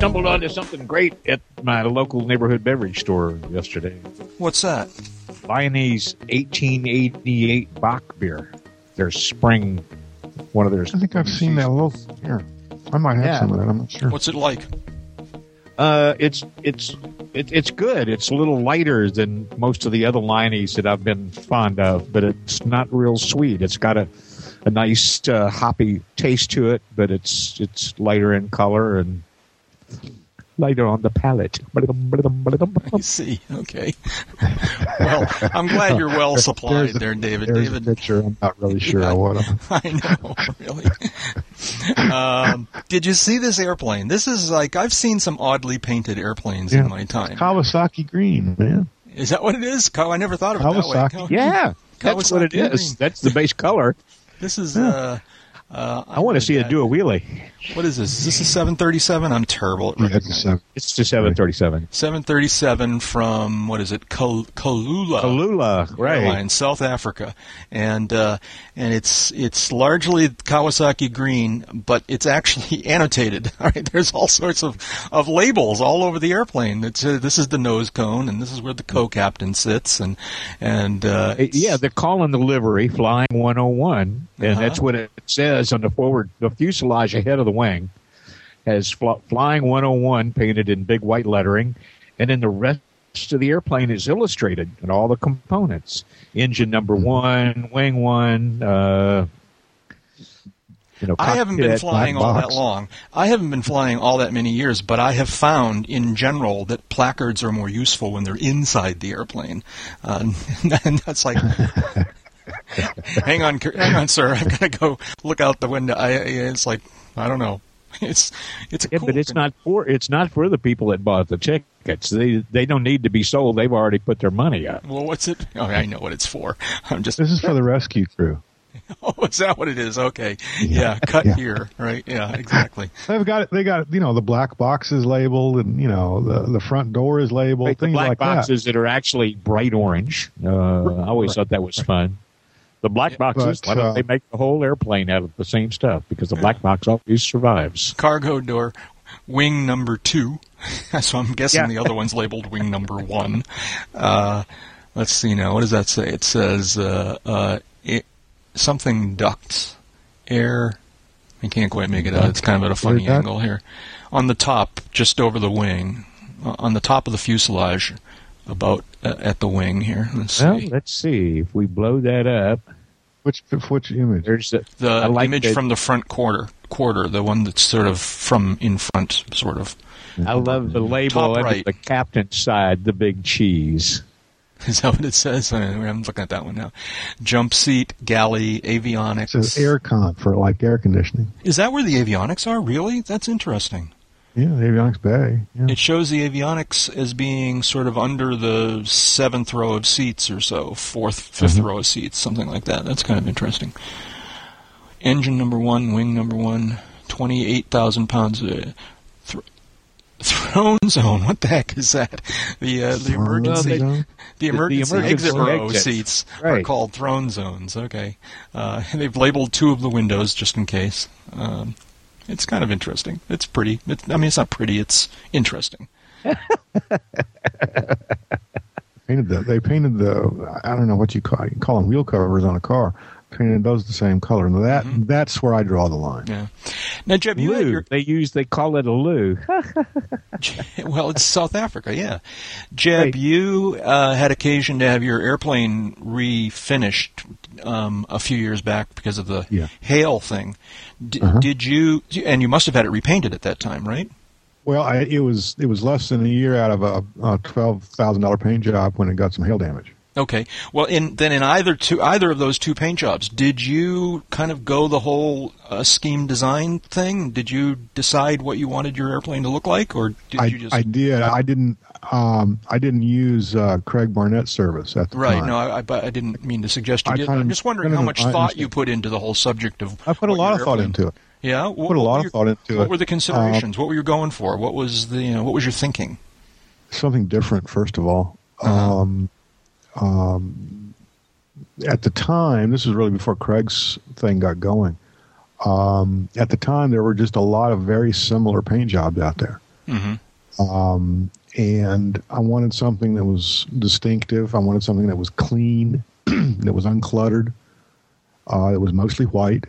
Stumbled onto something great at my local neighborhood beverage store yesterday. What's that? Viennese 1888 Bock beer. Their spring, one of their. I think I've seen that little here. I might have Yeah. some of that. I'm not sure. What's it like? Uh, it's it's it, it's good. It's a little lighter than most of the other Leinie's that I've been fond of, but it's not real sweet. It's got a a nice uh, hoppy taste to it, but it's it's lighter in color and lighter on the palate. I see. Okay. well, I'm glad you're well supplied there, David. David, a picture. I'm not really sure I want them. I know, really. um, did you see this airplane? This is like I've seen some oddly painted airplanes Yeah. in my time. Kawasaki green, man. Is that what it is? I never thought of it that way. Kawasaki. Yeah, that's what it Kawasaki is. green. That's the base color. This is. Uh, uh, I want to see it do a wheelie. What is this? Is this a 737? I'm terrible at Yeah, it's a seven. It's the 737. 737 from what is it? Kal- Kulula. Kulula, right? Airlines, South Africa, and uh, and it's it's largely Kawasaki green, but it's actually annotated. All right, there's all sorts of, of labels all over the airplane. It's uh, this is the nose cone, and this is where the co-captain sits, and and uh, Uh, Yeah, they're calling the livery Flying 101, and Uh-huh. that's what it says on the forward, the fuselage ahead of the wing has fl- Flying 101 painted in big white lettering, and then the rest of the airplane is illustrated and all the components. Engine number one, wing one, uh, you know, I haven't been flying all that long. I haven't been flying all that many years, but I have found in general that placards are more useful when they're inside the airplane. Uh, and that's like, hang on, hang on, sir. I've got to go look out the window. I, it's like, I don't know. It's it's a Yeah, cool but it's con- not for it's not for the people that bought the tickets. They they don't need to be sold. They've already put their money up. Well, what's it? Oh, I know what it's for. I'm just. This is for the rescue crew. Oh, is that what it is? Okay. Yeah. cut yeah. here. Right. Yeah. Exactly. They've got they got you know the black box is labeled and you know the the front door is labeled Right, the things black like boxes that. are actually bright orange. Uh, I always thought that was fun. The black boxes, But, why don't uh, they make the whole airplane out of the same stuff? Because the black box always survives. cargo door wing number two. so I'm guessing Yeah. the other one's labeled wing number one. Uh, let's see now. What does that say? It says uh, uh, it, something ducts, air. I can't quite make it out. It's kind of at a funny angle here. On the top, just over the wing, uh, on the top of the fuselage, about uh, at the wing here. Let's see. Well, let's see if we blow that up. Which which image? There's the, the like image that- from the front quarter, quarter, the one that's sort of from in front, sort of. I love the label Top right. the captain's side, the big cheese. Is that what it says? I'm looking at that one now. Jump seat, galley, It avionics. says aircon for like air conditioning. Is that where the avionics are? Really? That's interesting. Yeah, the avionics bay. Yeah. It shows the avionics as being sort of under the seventh row of seats or so, 4th 5th Mm-hmm. row of seats, something like that. That's kind of interesting. Engine number one, wing number one, 28,000 pounds. Uh, th- throne zone. What the heck is that? The uh, the emergency zone? the emergency, emergency exit row exits. seats are called throne zones. Okay, uh, and they've labeled two of the windows just in case. Um, it's kind of interesting. It's pretty. It's, I mean, it's not pretty. It's interesting. painted the they painted the I don't know what you call you call them wheel covers on a car. Painted those the same color. And that that's where I draw the line. Yeah. Now, Jeb, you had Loo. your They use they call it a loo. well, it's South Africa, yeah. Jeb, Right. you uh, had occasion to have your airplane refinished um, a few years back because of the Yeah. hail thing. D- Uh-huh. Did you? And you must have had it repainted at that time, right? Well, I, it was it was less than a year out of a, a twelve thousand dollar paint job when it got some hail damage. Okay. Well, in then in either two either of those two paint jobs, did you kind of go the whole uh, scheme design thing? Did you decide what you wanted your airplane to look like, or did I, you just? I did. I didn't. Um, I didn't use uh, Craig Barrett's service at the right. time. No, I, I, but I didn't mean to suggest you I did. kind of- I'm just wondering no, no, how much thought you put into the whole subject of. I put a lot your of thought into it. Yeah. What, Put a lot were of your- thought into What it. What were the considerations? what were you going for? What was the you know what was your thinking? Something different, first of all. Uh-huh. Um, um, at the time, this was really before Craig's thing got going. Um, at the time, there were just a lot of very similar paint jobs out there. Mm-hmm. um, and I wanted something that was distinctive. I wanted something that was clean, that was uncluttered, uh, that was mostly white,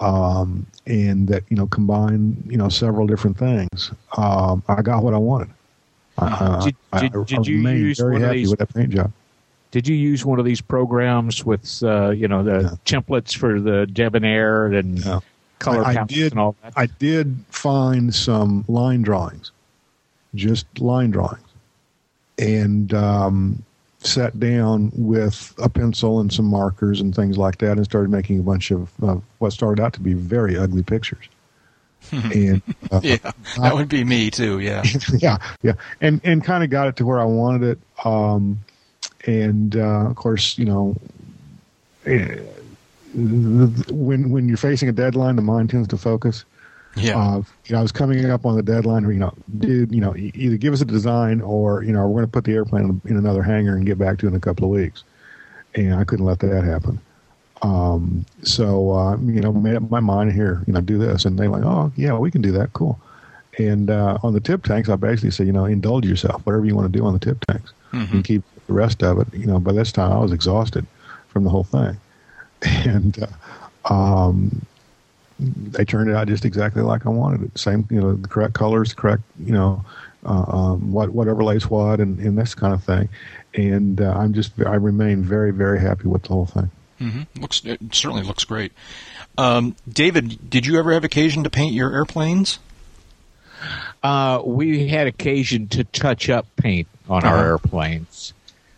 um, and that you know combined you know several different things. Um, I got what I wanted. I, Did- did- I, did you use one of these- with that paint job. Did you use one of these programs with uh, you know the templates for the debonair and color I- I did- and all that? I did find some line drawings, just line drawings, and um, sat down with a pencil and some markers and things like that, and started making a bunch of uh, what started out to be very ugly pictures. and uh, Yeah, that would be me too. Yeah. yeah, yeah, and and kind of got it to where I wanted it. Um, and uh, of course, you know, eh, when when you're facing a deadline, the mind tends to focus. Yeah. Uh, you know, I was coming up on the deadline. You know, dude, you know, either give us a design or you know, we're going to put the airplane in another hangar and get back to it in a couple of weeks. And I couldn't let that happen. Um, so uh, you know, made up my mind here. You know, do this, and they're like, oh yeah, we can do that. Cool. And uh, on the tip tanks, I basically say, you know, indulge yourself, whatever you want to do on the tip tanks, Mhm. and keep the rest of it. You know, by this time I was exhausted from the whole thing, and uh, um, they turned it out just exactly like I wanted it. Same, you know, the correct colors, correct, you know, uh, um, what what overlays what, and, and this kind of thing. And uh, I'm just, I remain very, very happy with the whole thing. Hmm Looks it certainly looks great. Um, David, did you ever have occasion to paint your airplanes? Uh, we had occasion to touch up paint on our Uh-huh. airplanes.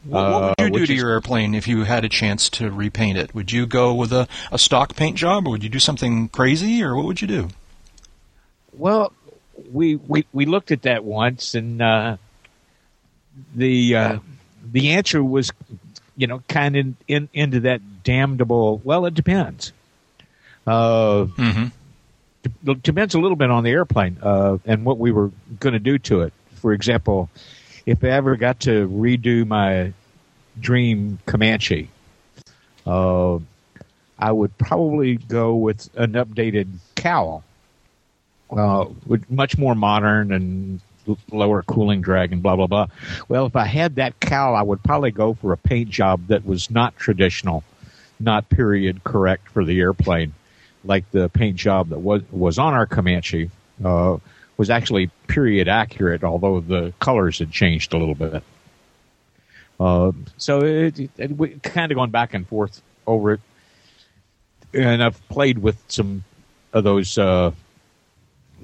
What, what would Uh, you do to is- your airplane if you had a chance to repaint it? Would you go with a, a stock paint job, or would you do something crazy, or what would you do? Well, we we we looked at that once, and uh, the uh, the answer was, you know, kind of in, into that damnable. Well, it depends. Uh, Mm-hmm. it depends a little bit on the airplane uh, and what we were going to do to it. For example, if I ever got to redo my dream Comanche, uh, I would probably go with an updated cowl, uh, with much more modern and lower cooling drag and blah blah blah. Well, if I had that cowl, I would probably go for a paint job that was not traditional, not period correct for the airplane like the paint job that was was on our Comanche uh, was actually period accurate, although the colors had changed a little bit. Uh, so it, it, it we kind of gone back and forth over it, and I've played with some of those uh,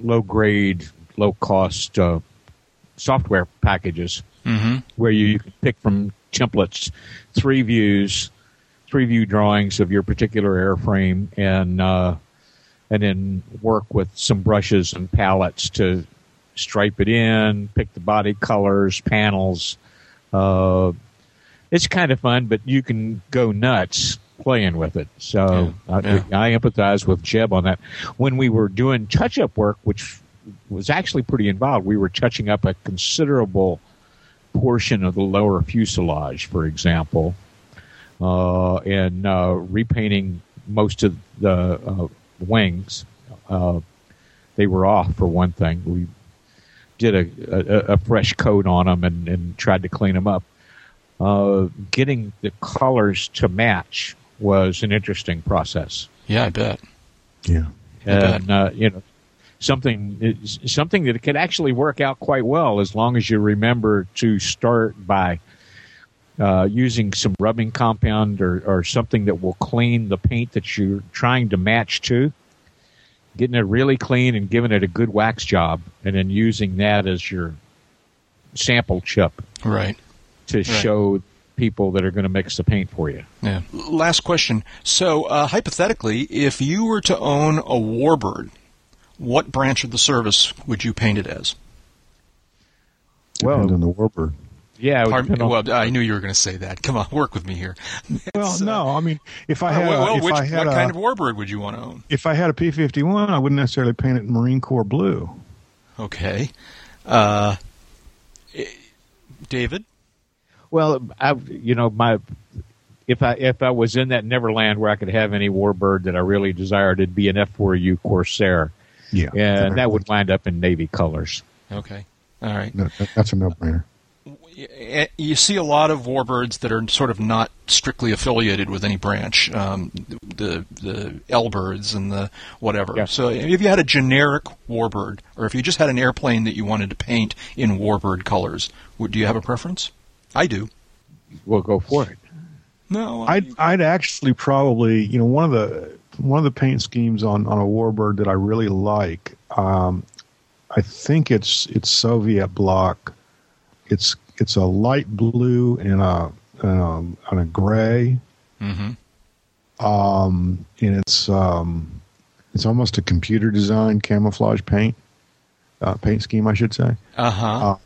low grade, low cost uh, software packages Mm-hmm. where you can pick from templates three views, three view drawings of your particular airframe, and uh, and then work with some brushes and palettes to stripe it in, pick the body colors, panels. Uh, it's kind of fun, but you can go nuts playing with it. So Yeah, yeah. I, I empathize with Jeb on that. When we were doing touch up work, which was actually pretty involved, we were touching up a considerable portion of the lower fuselage, for example, uh, and uh, repainting most of the uh, wings. Uh, they were off for one thing. We did a, a, a fresh coat on them and, and tried to clean them up. Uh, getting the colors to match was an interesting process Yeah, I bet. Yeah. bet. and uh, you know something something that could actually work out quite well as long as you remember to start by uh, using some rubbing compound or, or something that will clean the paint that you're trying to match to getting it really clean and giving it a good wax job and then using that as your sample chip Right. to show people that are going to mix the paint for you. Yeah. Last question. So, uh, hypothetically, if you were to own a Warbird, what branch of the service would you paint it as? Depends on the warbird. Yeah, it would Pardon- well, I knew you were going to say that. Come on, work with me here. Well, It's, uh, no, I mean, if I uh, had, well, a, well, if which, I had what a, kind of Warbird would you want to own? if I had a P fifty one, I wouldn't necessarily paint it Marine Corps blue. Okay. Uh, eh, David? Well, I, you know, my if I if I was in that Neverland where I could have any warbird that I really desired, it'd be an F4U Corsair, Yeah, and that would wind up in navy colors. Okay. All right. that- that's a no brainer. You see a lot of warbirds that are sort of not strictly affiliated with any branch, um, the the L birds and the whatever. Yeah. So if you had a generic warbird, or if you just had an airplane that you wanted to paint in warbird colors, would do you have a preference? I do. We'll go for it. No, I'd I'd actually probably you know one of the one of the paint schemes on on a warbird that I really like. Um, I think it's it's Soviet bloc. It's it's a light blue and a and a, and a gray. hmm Um, and it's um, it's almost a computer designed camouflage paint uh, paint scheme, I should say. Uh-huh. Uh,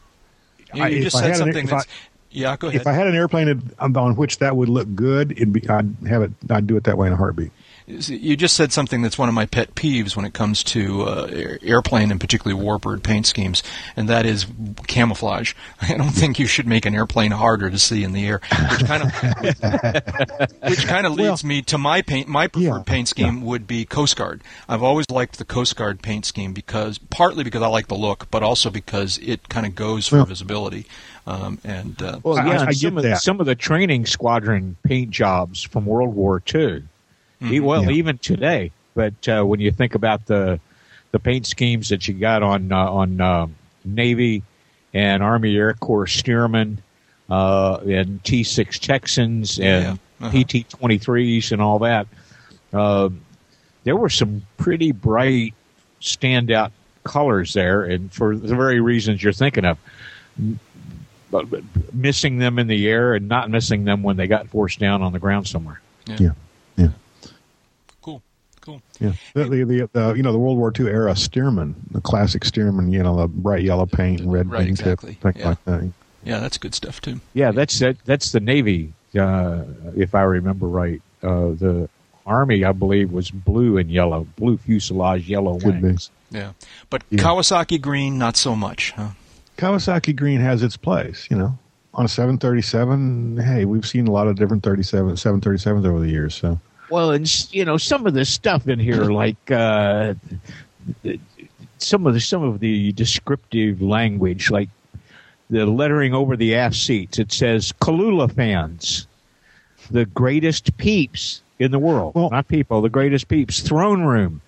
you, I- you just I said had an- something I- yeah, go ahead. If I had an airplane on which that would look good, it'd be I'd have it. I'd do it that way in a heartbeat. You just said something that's one of my pet peeves when it comes to uh, airplane and particularly warbird paint schemes, and that is camouflage. I don't think you should make an airplane harder to see in the air, which kind of which kind of leads me to my paint. My preferred Yeah, paint scheme would be Coast Guard. I've always liked the Coast Guard paint scheme because partly because I like the look, but also because it kind of goes for Well- visibility. Um, and uh, Well, yeah, I and get some of the, that. some of the training squadron paint jobs from World War II. E- well, Yeah. even today. But uh, when you think about the the paint schemes that you got on uh, on uh, Navy and Army Air Corps Stearman uh, and T six Texans and Yeah, uh-huh. PT twenty threes and all that, uh, there were some pretty bright standout colors there, and for the very reasons you're thinking of. But but missing them in the air and not missing them when they got forced down on the ground somewhere. Yeah, yeah. cool, cool. Yeah, the, the, the, the you know the World War II era Stearman, the classic Stearman, you know the bright yellow paint and red Right, wingtip, exactly. things Yeah. like that. Yeah, that's good stuff too. Yeah, that's that, that's the Navy, uh, if I remember right. Uh, the Army, I believe, was blue and yellow, blue fuselage, yellow Could be. wings. Yeah, but Yeah. Kawasaki green, not so much. Huh? Kawasaki green has its place, you know. On a 737, hey, we've seen a lot of different 37 737s over the years, so Well, and you know some of the stuff in here, like uh, some of the some of the descriptive language, like the lettering over the aft seats. It says Kulula fans, the greatest peeps in the world, Well- not people, the greatest peeps. Throne room,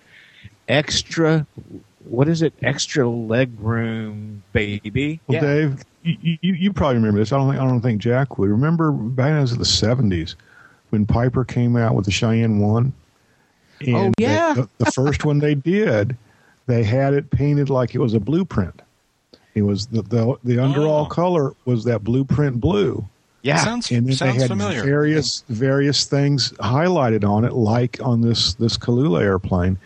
extra. What is it? Extra leg room, baby. Well, Yeah. Dave, you, you you probably remember this. I don't think I don't think Jack would remember. Back in the seventies, when Piper came out with the Cheyenne One. And Oh, yeah. they- the, the first one they did, they had it painted like it was a blueprint. It was the the, the underall Oh. color was that blueprint blue, yeah. sounds and then sounds they had familiar. various various things highlighted on it, like on this this Kulula airplane.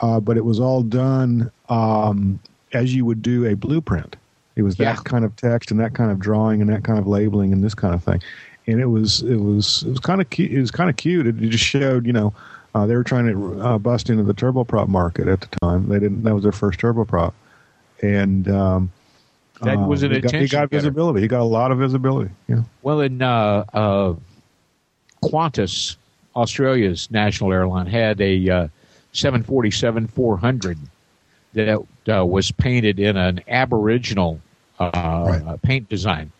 Uh, but it was all done um, as you would do a blueprint. It was that Yeah. kind of text and that kind of drawing and that kind of labeling and this kind of thing. And it was it was it was kind of cute. It was kind of cute. It, it just showed you know uh, they were trying to uh, bust into the turboprop market at the time. They didn't. That was their first turboprop, and um, That was an he got, he got visibility. He got a lot of visibility. Yeah. Well, in uh, uh, Qantas, Australia's national airline had a uh, 747-400 that uh, was painted in an Aboriginal uh, Right. paint design.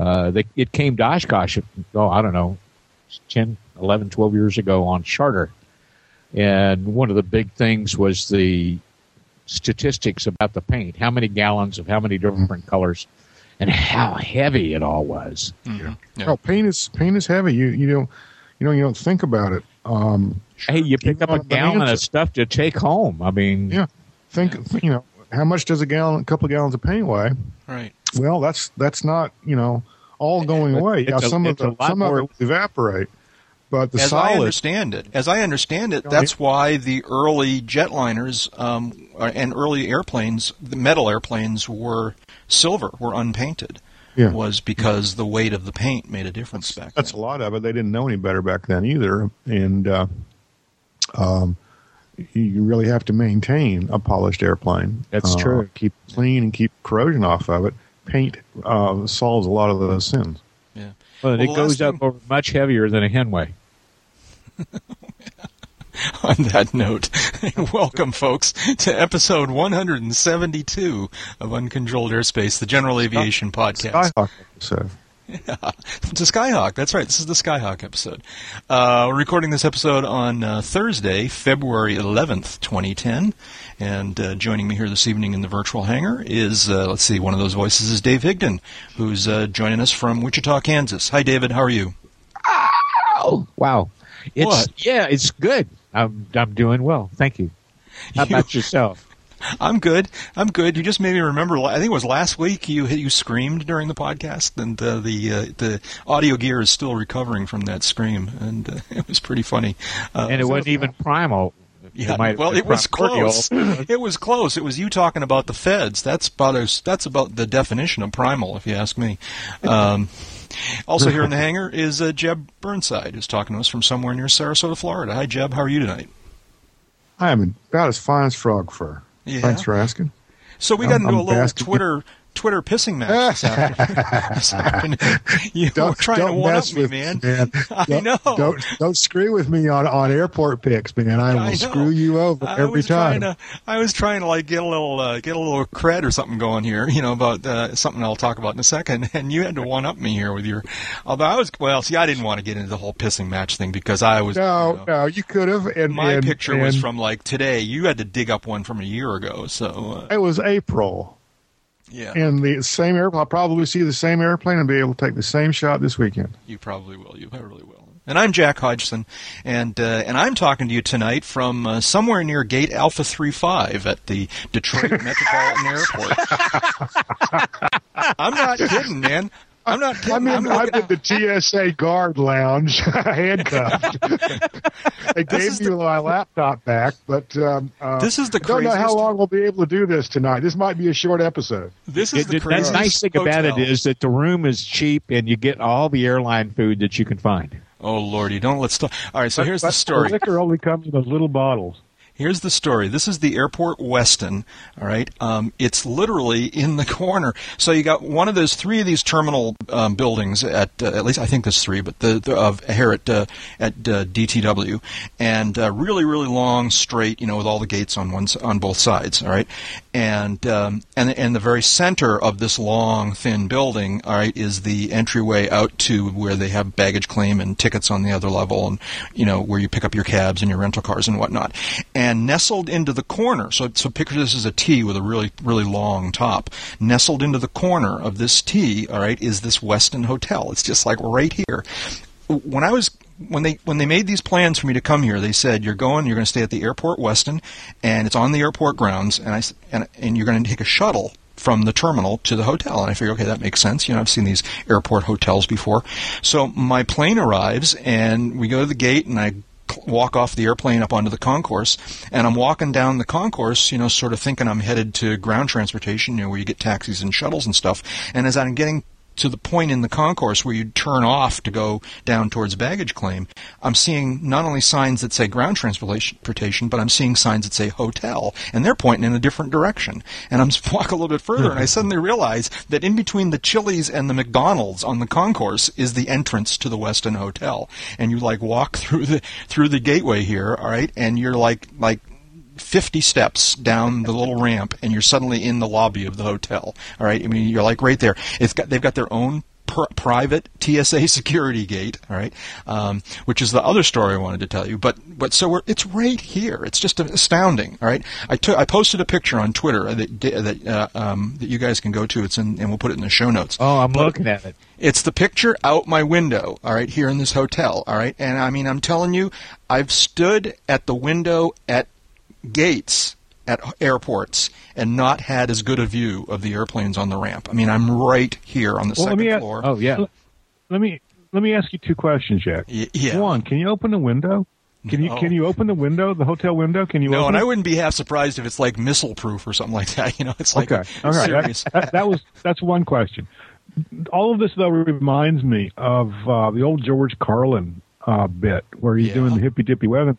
Uh, they, it came to Oshkosh, oh, I don't know, 10, 11, 12 years ago on charter. And one of the big things was the statistics about the paint, how many gallons of how many different colors, and how heavy it all was. Mhm. Yeah. Oh, paint is paint is heavy. You you don't you know you don't think about it. Um, Hey, you pick up a gallon bonanza. of stuff to take home. I mean, Yeah. think you know how much does a gallon, a couple of gallons of paint weigh? Right. Well, that's that's not you know all going away. Yeah, It's a- some of the, lot some of it evaporate, but the as I understand it, as I understand it, that's why the early jetliners um, and early airplanes, the metal airplanes, were silver, were unpainted. Yeah. Was because the weight of the paint made a difference back That's a lot of it. They didn't know any better back then either, and uh, um, you really have to maintain a polished airplane. That's Uh, true. Keep clean and keep corrosion off of it. Paint uh, solves a lot of those sins. Yeah. Well, Well, it goes last up over much heavier than a Henway. On that note, welcome, folks, to episode 172 of Uncontrolled Airspace, the General Aviation Podcast. Skyhawk episode. to Skyhawk. That's right. This is the Skyhawk episode. Uh, we're recording this episode on uh, Thursday, February 11th, 2010. And uh, joining me here this evening in the virtual hangar is, uh, let's see, one of those voices is Dave Higdon, who's uh, joining us from Wichita, Kansas. Hi, David. How are you? Oh, wow! It's What? yeah, it's good. I'm I'm doing well. Thank you. How You- about yourself? I'm good. I'm good. You just made me remember. I think it was last week you you screamed during the podcast, and uh, the uh, the audio gear is still recovering from that scream, and uh, it was pretty funny. Uh, And it wasn't even primal. Yeah, might well, it was primordial. close. it was close. It was you talking about the feds. That's about as, that's about the definition of primal, if you ask me. Um, also here in the hangar is uh, Jeb Burnside, who's talking to us from somewhere near Sarasota, Florida. Hi, Jeb. How are you tonight? I am about as fine as frog fur. Yeah. Thanks for asking. So we got I'm- into a I'm little basking- Twitter Twitter pissing match this afternoon. this afternoon. You Don't, trying to don't one up mess me, with man. man. I Don't- know. Don't don't screw with me on, on airport picks, man. I will I screw you over I every time. To, I was trying to like get a little uh, get a little cred or something going here, you know, about uh, something I'll talk about in a second. And you had to one up me here with your. Although I was well, see, I didn't want to get into the whole pissing match thing because I was. no, you know, no, you could have. And My and- picture was from like today. You had to dig up one from a year ago. So uh, It was April, yeah, and the same airplane. I'll probably see the same airplane and be able to take the same shot this weekend. you probably will. You really will. And I'm Jack Hodgson, and uh, and I'm talking to you tonight from uh, somewhere near Gate Alpha 35 at the Detroit Metropolitan Airport. I'm not kidding, man. I'm not kidding. I'm in, I'm I'm looking- in the TSA guard lounge, handcuffed. they This gave me the- my laptop back, but um, uh, This is the I don't know how long we'll be able to do this tonight. This might be a short episode. this is It- the it- the nice thing about it is that the room is cheap and you get all the airline food that you can find. Oh lordy, don't let's stop. All right, so here's But the story. The liquor only comes in those little bottles. Here's the story. This is the Airport Westin. All right, um, it's literally in the corner. So you got one of those three of these terminal um, buildings at uh, at least I think there's three, but the, the of here at uh, at uh, DTW, and uh, really really long straight, you know, with all the gates on one on both sides. All right, and um, and and the very center of this long thin building, all right, is the entryway out to where they have baggage claim and tickets on the other level, and you know where you pick up your cabs and your rental cars and whatnot. And nestled into the corner, so so picture this as a T with a really really long top. Nestled into the corner of this T, all right, is this Westin Hotel. It's just like right here. When I was when they when they made these plans for me to come here, they said you're going, you're going to stay at the airport Westin, and it's on the airport grounds, and I and and you're going to take a shuttle from the terminal to the hotel. And I figured, okay, that makes sense. You know, I've seen these airport hotels before. So my plane arrives, and we go to the gate, and I walk off the airplane up onto the concourse, and I'm walking down the concourse, you know, sort of thinking I'm headed to ground transportation, you know, where you get taxis and shuttles and stuff. And as I'm getting to the point in the concourse where you turn off to go down towards baggage claim, I'm seeing not only signs that say ground transportation, but I'm seeing signs that say hotel, and they're pointing in a different direction. And I'm walk a little bit further, and I mm-hmm. suddenly realize that in between the Chili's and the McDonald's on the concourse is the entrance to the Westin Hotel, and you like walk through the through the gateway here, all right, and you're like like 50 steps down the little ramp and you're suddenly in the lobby of the hotel. All right. I mean, you're like right there. It's got, they've got their own private TSA security gate. All right. Um, which is the other story I wanted to tell you. But, but so we're, it's right here. It's just astounding. All right. I took, I posted a picture on Twitter that, that, uh, um, that you guys can go to. It's in, and we'll put it in the show notes. Oh, I'm looking at it. It's the picture out my window, all right, here in this hotel, all right? And I mean, I'm telling you, I've stood at the window at gates at airports and not had as good a view of the airplanes on the ramp. I mean, I'm right here on the Well, let second me a- floor. Oh yeah. Let me let me ask you two questions, Jack. Y- yeah. One, can you open the window? Can you can you open the window, the hotel window? Can you No, open and it? I wouldn't be half surprised if it's like missile proof or something like that. You know, it's like okay. All right. serious. That, that, that was that's one question. All of this though reminds me of uh, the old George Carlin uh, bit where he's Yeah. doing the hippy dippy weather,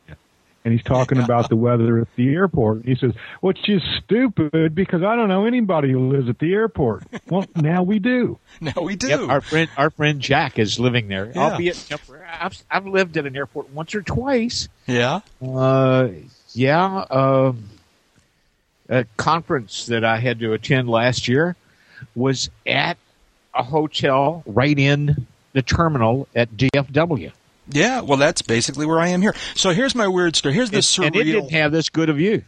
and he's talking about the weather at the airport. He says, "Which is stupid because I don't know anybody who lives at the airport." well, now we do. now we do. Yep, our friend, our friend Jack is living there. Yeah. Albeit, temporary. I've, I've lived at an airport once or twice. yeah. Uh, yeah, um, a conference that I had to attend last year was at a hotel right in the terminal at DFW. Yeah, well, that's basically where I am here. So here's my weird story. Here's the And, and it didn't have this good of view.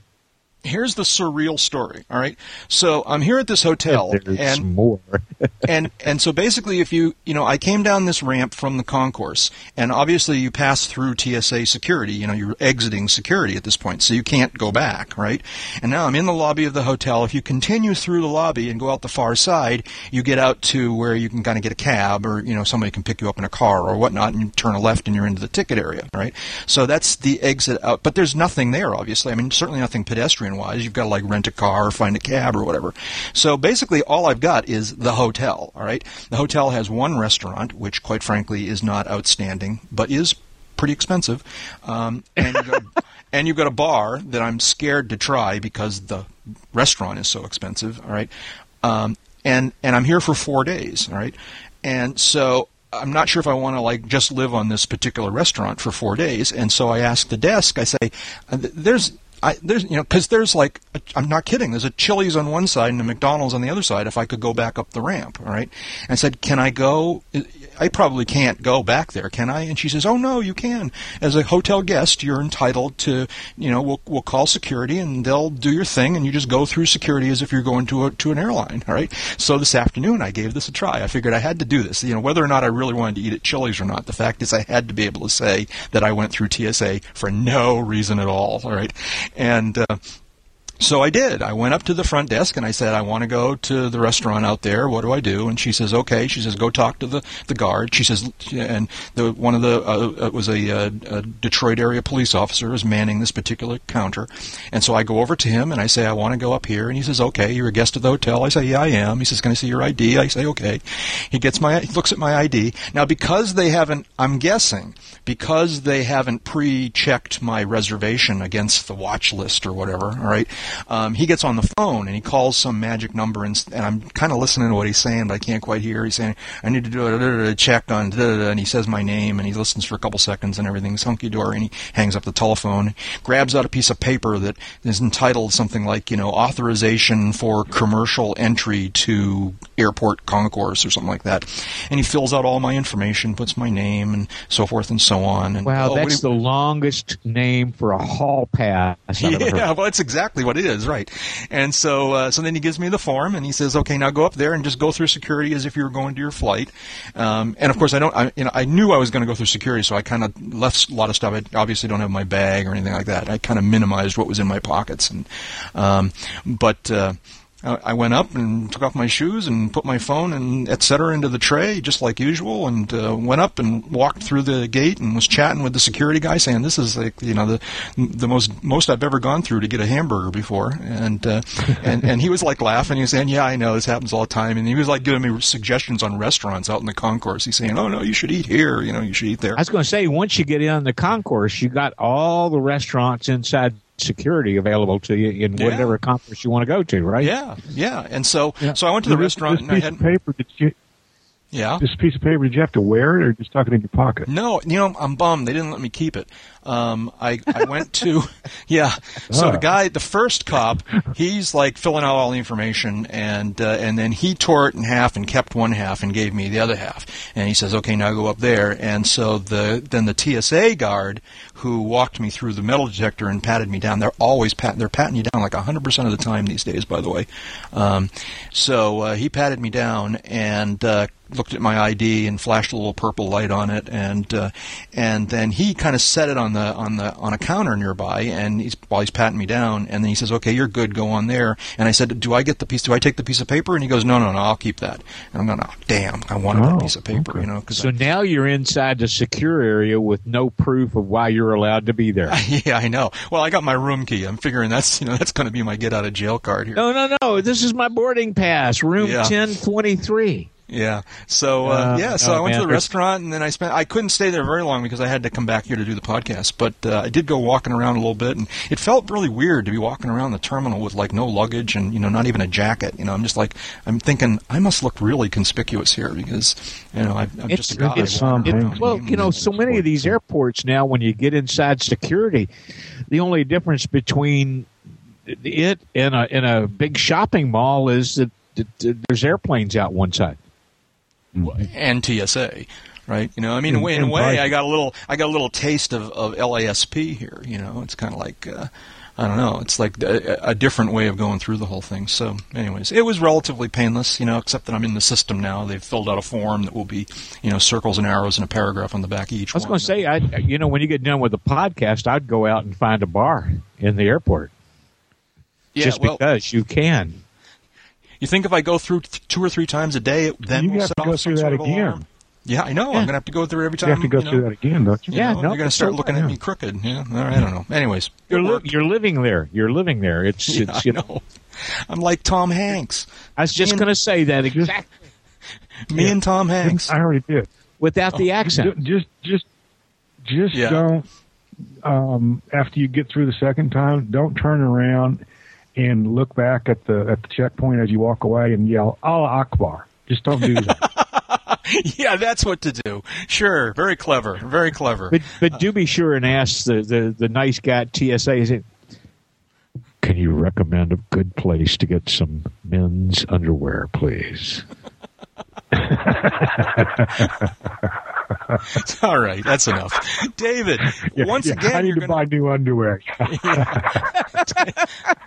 Here's the surreal story. All right. So I'm here at this hotel, There's and more. and and so basically, if you you know, I came down this ramp from the concourse, and obviously you pass through TSA security. You know, you're exiting security at this point, so you can't go back, right? And now I'm in the lobby of the hotel. If you continue through the lobby and go out the far side, you get out to where you can kind of get a cab, or you know, somebody can pick you up in a car or whatnot, and you turn a left and you're into the ticket area, right? So that's the exit out. But there's nothing there, obviously. I mean, certainly nothing pedestrian wise. You've got to like rent a car or find a cab or whatever. So basically, all I've got is the hotel. All right, the hotel has one restaurant, which quite frankly is not outstanding, but is pretty expensive. Um, and you've got, and you've got a bar that I'm scared to try because the restaurant is so expensive. All right, um, and and I'm here for four days. All right, and so I'm not sure if I want to like just live on this particular restaurant for four days. And so I asked the desk. I say, uh, "There's." I, there's you know because there's like I'm not kidding there's a Chili's on one side and a McDonald's on the other side if I could go back up the ramp all right? And said can I go I probably can't go back there can I? And she says oh no you can. As a hotel guest you're entitled to you know we'll we'll call security and they'll do your thing and you just go through security as if you're going to a to an airline all right? So this afternoon I gave this a try. I figured I had to do this. You know whether or not I really wanted to eat at Chili's or not the fact is I had to be able to say that I went through TSA for no reason at all all right? And uh, so I did. I went up to the front desk and I said, I want to go to the restaurant out there. What do I do? And she says, okay. She says, go talk to the, the guard. She says, and the one of the uh, it was a, uh a Detroit area police officer is manning this particular counter. And so I go over to him and I say, I want to go up here. And he says, okay, you're a guest of the hotel. I say, yeah, I am. He says, can I see your ID? I say, okay. He gets my, he looks at my ID. Now, because they haven't, I'm guessing, because they haven't pre-checked my reservation against the watch list or whatever, all right, um, he gets on the phone and he calls some magic number and, and I'm kind of listening to what he's saying, but I can't quite hear. He's saying, I need to do a, a check on, and he says my name and he listens for a couple seconds and everything's hunky dory and he hangs up the telephone, grabs out a piece of paper that is entitled something like, you know, authorization for commercial entry to airport concourse or something like that. And he fills out all my information, puts my name and so forth and so on. And Wow, oh, that's you- the longest name for a hall pass I've yeah, well, that's exactly what it is, right? And so, uh, so then he gives me the form, and he says, "Okay, now go up there and just go through security as if you were going to your flight." Um, and of course, I don't, I, you know, I knew I was going to go through security, so I kind of left a lot of stuff. I obviously don't have my bag or anything like that. I kind of minimized what was in my pockets, and um, but. Uh, I went up and took off my shoes and put my phone and et cetera into the tray, just like usual, and uh, went up and walked through the gate and was chatting with the security guy, saying, "This is like you know the the most most I've ever gone through to get a hamburger before." And uh, and and he was like laughing. He was saying, "Yeah, I know this happens all the time." And he was like giving me suggestions on restaurants out in the concourse. He's saying, "Oh no, you should eat here. You know, you should eat there." I was going to say, once you get in the concourse, you got all the restaurants inside security available to you in Yeah. whatever concourse you want to go to, right? Yeah, yeah. And so Yeah. so I went to the This- restaurant This and I piece had of paper, did you, yeah. this piece of paper, did you have to wear it or just tuck it in your pocket? No, you know, I'm bummed. They didn't let me keep it. Um, I, I went to, yeah. So the guy, the first cop, he's like filling out all the information, and uh, and then he tore it in half and kept one half and gave me the other half. And he says, "Okay, now go up there." And so the then the TSA guard who walked me through the metal detector and patted me down. They're always pat. They're patting you down like 100% of the time these days, by the way. Um, so uh, he patted me down and uh, looked at my ID and flashed a little purple light on it, and uh, and then he kind of set it on the on the on a counter nearby, and he's while he's patting me down, and then he says, "Okay, you're good. Go on there." And I said, "Do I get the piece? Do I take the piece of paper?" And he goes, "No, no, no. I'll keep that." And I'm going, "Oh, damn! I wanted Oh, that piece of paper, okay. you know." Cause So I, now you're inside the secure area with no proof of why you're allowed to be there. yeah, I know. Well, I got my room key. I'm figuring that's you know that's going to be my get out of jail card here. No, no, no. This is my boarding pass, room Yeah. 1023. Yeah. So uh, Uh, yeah. So oh, I went man, to the restaurant and then I spent. I couldn't stay there very long because I had to come back here to do the podcast. But uh, I did go walking around a little bit, and it felt really weird to be walking around the terminal with like no luggage and you know not even a jacket. You know, I'm just like I'm thinking I must look really conspicuous here because you know I, I'm It's- just a guy. it's- walking it- Well, you know, so many of these airports now, when you get inside security, the only difference between it and a in a big shopping mall is that, that there's airplanes out one side. And TSA, right? You know, I mean, in, a way- in a way. I got a little, I got a little taste of, of LASP here. You know, it's kind of like, uh, I don't know, it's like a, a different way of going through the whole thing. So, anyways, it was relatively painless, you know, except that I'm in the system now. They've filled out a form that will be, you know, circles and arrows and a paragraph on the back of each I was going to say, I you know, when you get done with the podcast, I'd go out and find a bar in the airport yeah, just well, because you can. You think if I go through th- two or three times a day, it then You will have set to go through that again. alarm? Yeah, I know. Yeah. I'm going to have to go through every time. You have to go you know, through that again, don't you? you Yeah, know, no, They're going to start looking at me crooked. Yeah, I don't know. Anyways, You're li- you're living there. You're living there. It's Yeah, it's you know. know. I'm like Tom Hanks. I was just going to say that exactly Me and Tom Hanks. I already did. without the accent. Just, just, just Yeah. don't. Um, after you get through the second time, don't turn around and look back at the at the checkpoint as you walk away and yell "Allah Akbar." Just don't do that. yeah, that's what to do. Sure, very clever, very clever. But but do be sure and ask the, the, the nice guy at TSA. Is it? Can you recommend a good place to get some men's underwear, please? All right, that's enough. David, Yeah, once yeah, again, I need to gonna... buy new underwear.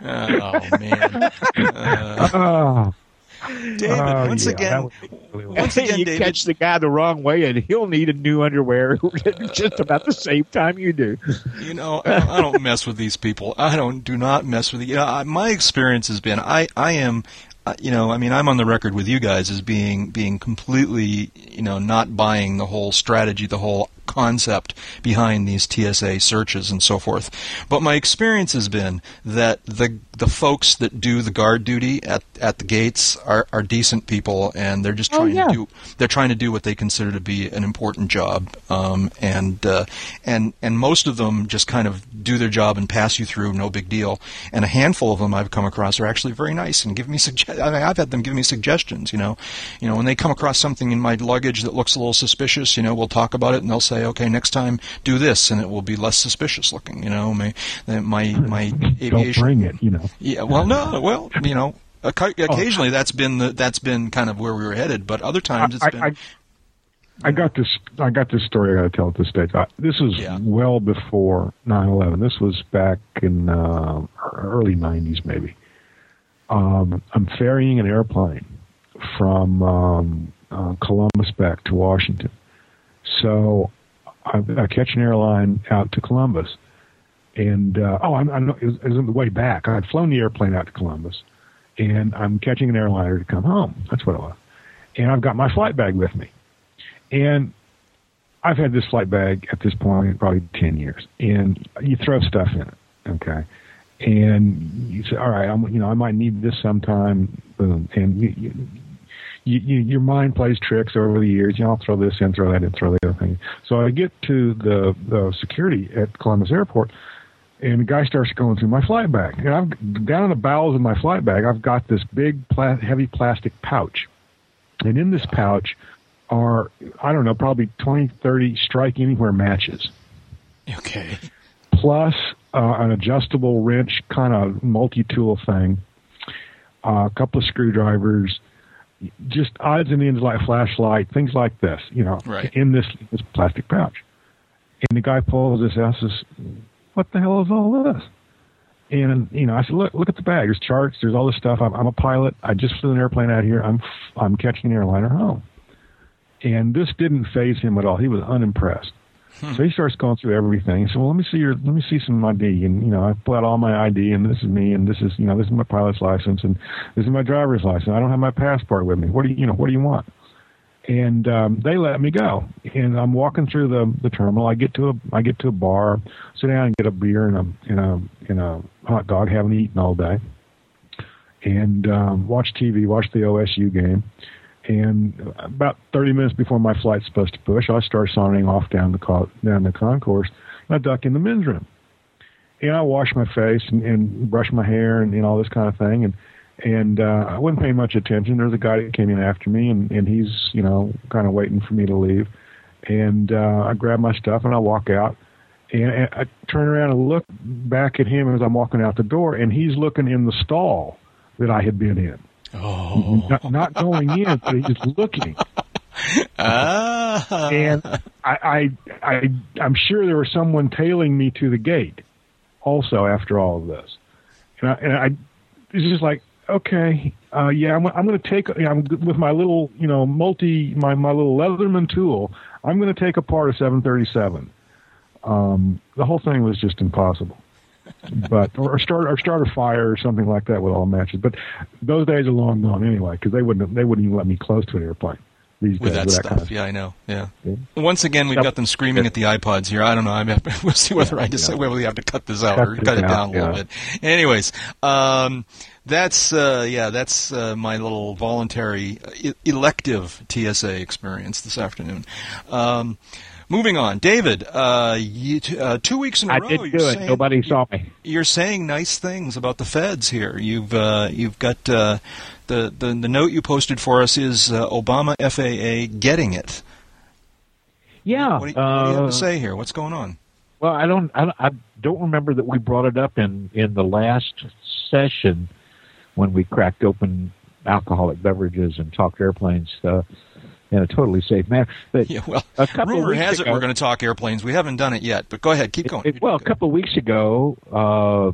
Oh man, uh, oh, David, oh, once yeah, again, that was really once again, you David. catch the guy the wrong way, and he'll need a new underwear just about the same time you do. You know, I don't, I don't mess with these people. I don't do not mess with. You know, I, my experience has been I I am. You know, I mean, I'm on the record with you guys as being being completely, you know, not buying the whole strategy, the whole concept behind these TSA searches and so forth. But my experience has been that the the folks that do the guard duty at at the gates are, are decent people, and they're just Oh, trying yeah. to do they're trying to do what they consider to be an important job, um, and uh, and and most of them just kind of do their job and pass you through, no big deal. And a handful of them I've come across are actually very nice and give me sugge- I mean, I've had them give me suggestions. You know, you know when they come across something in my luggage that looks a little suspicious, you know, we'll talk about it and they'll say, okay, next time do this, and it will be less suspicious looking. You know, my my my Don't aviation bring it, you know. yeah, well, no, well, you know, occa- occasionally that's been the, that's been kind of where we were headed, but other times it's I, been I, I got this. I got this story I got to tell at this stage. I, this was Yeah. well before 9/11. This was back in uh, early 90s, maybe. Um, I'm ferrying an airplane from um, uh, Columbus back to Washington. So I, I catch an airline out to Columbus, and uh, oh, I'm, I'm it was, it was on the way back. I had flown the airplane out to Columbus, and I'm catching an airliner to come home. That's what it was. And I've got my flight bag with me, and I've had this flight bag at this point probably ten years, and you throw stuff in it, okay, and you say, all right, I'm, you know, I might need this sometime, boom, and you, you, you, you, your mind plays tricks over the years. You know, I'll throw this in, throw that in, throw the other thing. So I get to the the security at Columbus Airport, and the guy starts going through my flight bag. And I'm down in the bowels of my flight bag. I've got this big, pla- heavy plastic pouch, and in this pouch are I don't know, probably 20, 30 strike anywhere matches, okay. plus uh, an adjustable wrench kind of multi-tool thing, uh, a couple of screwdrivers, just odds and ends like flashlight, things like this, you know, Right. in this this plastic pouch. And the guy pulls this out and says, "What the hell is all this?" And you know, I said, "Look, look at the bag. There's charts. There's all this stuff. I'm, I'm a pilot. I just flew an airplane out here. I'm I'm catching an airliner home." And this didn't phase him at all. He was unimpressed. Hmm. So he starts going through everything. Said, "Well, let me see your, let me see some ID." And you know, I pull out all my ID, and this is me, and this is, you know, this is my pilot's license, and this is my driver's license. I don't have my passport with me. What do you, you know, what do you want? And um, they let me go. And I'm walking through the the terminal. I get to a, I get to a bar, sit down and get a beer and a, and a, and a hot dog. Haven't eaten all day, and um, watch TV, watch the OSU game and about 30 minutes before my flight's supposed to push, I start sauntering off down the co- down the concourse. And I duck in the men's room, and I wash my face and, and brush my hair and, and all this kind of thing. And and uh, I wasn't paying much attention. There's a guy that came in after me, and and he's you know kind of waiting for me to leave. And uh, I grab my stuff and I walk out. And I turn around and look back at him as I'm walking out the door, and he's looking in the stall that I had been in. Oh. Not, not going in, but he's looking. Ah. And I, I, I, I'm sure there was someone tailing me to the gate. Also, after all of this, and I, and I it's just like, okay, uh, yeah, I'm, I'm going to take, you know, I'm, with my little, you know, multi, my my little Leatherman tool, I'm going to take apart a 737. Um, the whole thing was just impossible but or start or start a fire or something like that with all matches. But those days are long gone anyway because they wouldn't they wouldn't even let me close to an airplane. These with days, that with stuff, kind of yeah, I know. Yeah. Yeah. Once again, we've got them screaming at the iPods here. I don't know. I mean, we'll see whether Yeah, I decide whether we have to cut this out Cut or cut it out, down a little bit. Anyways, um, that's uh, yeah, that's uh, my little voluntary elective TSA experience this afternoon. Um, moving on, David. Uh, you, uh, two weeks in a I row, did you're do it. saying- Nobody saw me. you're saying nice things about the feds here. You've uh, you've got uh, the, the the note you posted for us is uh, Obama FAA getting it. Yeah. What do, you, what do you have uh, to say here? What's going on? Well, I don't, I don't, I don't remember that we brought it up in in the last session when we cracked open alcoholic beverages and talked airplanes uh, in a totally safe manner. But Yeah, well, a couple rumor has it we're going to talk airplanes. We haven't done it yet, but go ahead, keep going. It- well, a couple of weeks ago, uh,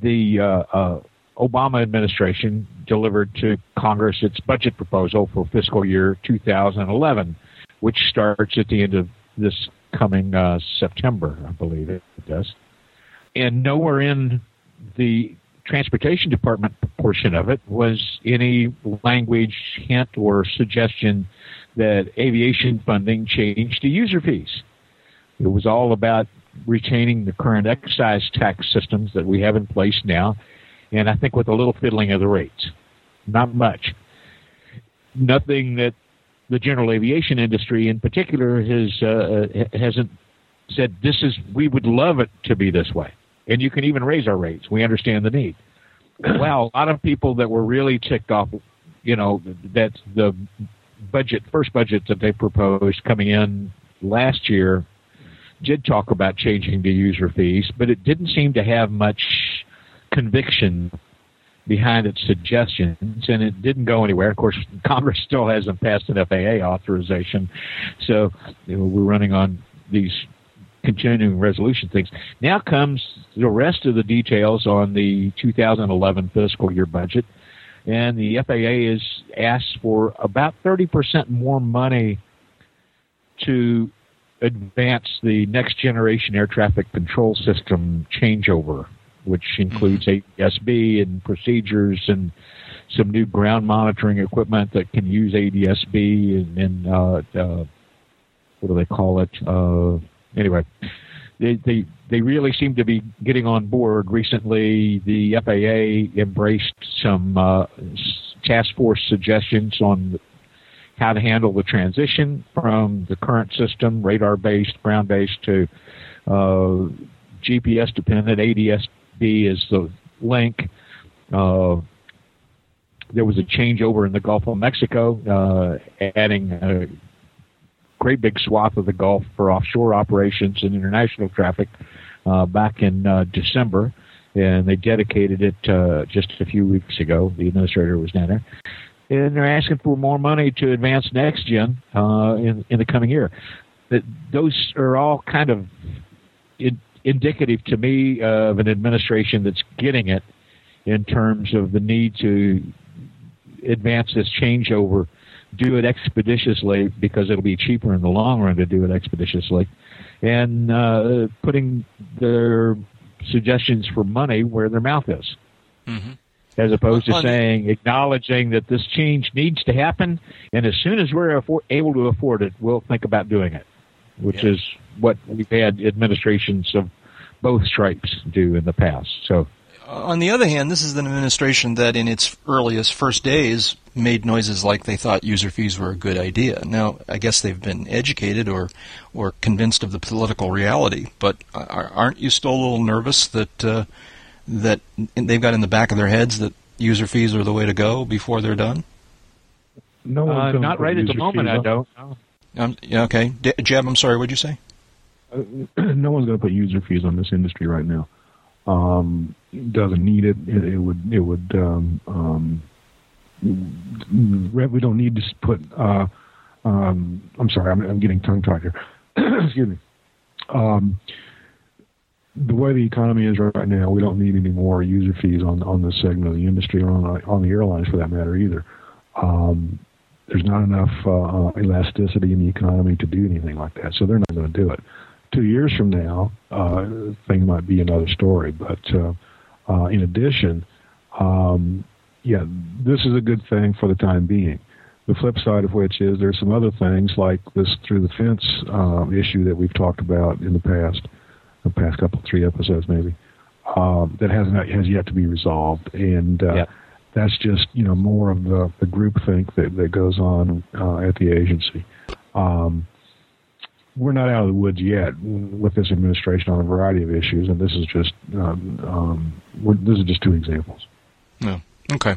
the uh, uh, Obama administration delivered to Congress its budget proposal for fiscal year 2011, which starts at the end of this coming uh, September, I believe it does. And nowhere in the transportation department portion of it was any language, hint, or suggestion that aviation funding changed to user fees. It was all about retaining the current excise tax systems that we have in place now, and I think with a little fiddling of the rates. Not much. Nothing that the general aviation industry in particular has uh, hasn't said this is we would love it to be this way. And you can even raise our rates. We understand the need. well, a lot of people that were really ticked off, you know, that the budget, first budget that they proposed coming in last year did talk about changing the user fees, but it didn't seem to have much conviction behind its suggestions, and it didn't go anywhere. Of course, Congress still hasn't passed an FAA authorization, so you know, we're running on these continuing resolution things. Now comes the rest of the details on the 2011 fiscal year budget, and the FAA is asked for about 30% more money to advance the next generation air traffic control system changeover, which includes ADSB and procedures and some new ground monitoring equipment that can use ADSB and, and uh, uh, what do they call it? Uh, anyway, they, they they really seem to be getting on board. Recently, the FAA embraced some uh, task force suggestions on how to handle the transition from the current system, radar-based, ground-based, to uh, GPS-dependent. ADSB is the link. Uh, there was a changeover in the Gulf of Mexico, uh, adding great big swath of the Gulf for offshore operations and international traffic uh, back in uh, December, and they dedicated it uh, just a few weeks ago. The administrator was down there, and they're asking for more money to advance next gen uh, in in the coming year. That those are all kind of in, indicative to me of an administration that's getting it in terms of the need to advance this changeover do it expeditiously because it'll be cheaper in the long run to do it expeditiously, and uh, putting their suggestions for money where their mouth is. Mm-hmm. As opposed to saying, acknowledging that this change needs to happen, and as soon as we're able to afford it, we'll think about doing it, which Yeah. is what we've had administrations of both stripes do in the past. So, On the other hand, this is an administration that, in its earliest first days, made noises like they thought user fees were a good idea. Now, I guess they've been educated or or convinced of the political reality. But are, aren't you still a little nervous that uh, that they've got in the back of their heads that user fees are the way to go before they're done? No uh, not right at the moment, I don't. Um, yeah, okay, D- Jeb, I'm sorry. What'd you say? no one's going to put user fees on this industry right now. Um, doesn't need it. It, it would. It would. Um, um, we don't need to put. Uh, um, I'm sorry. I'm, I'm getting tongue tied here. Excuse me. Um, the way the economy is right now, we don't need any more user fees on on this segment of the industry or on on the airlines for that matter either. Um, there's not enough uh, uh, elasticity in the economy to do anything like that, so they're not going to do it. Two years from now, uh, things might be another story. But uh, uh, in addition, um, yeah, this is a good thing for the time being. The flip side of which is there's some other things like this through the fence uh, issue that we've talked about in the past, the past couple three episodes maybe, um, that has not has yet to be resolved, and uh, Yeah. that's just you know more of the the groupthink that that goes on uh, at the agency. Um, we're not out of the woods yet with this administration on a variety of issues, and this is just um, um, we're, this is just two examples. No. Okay.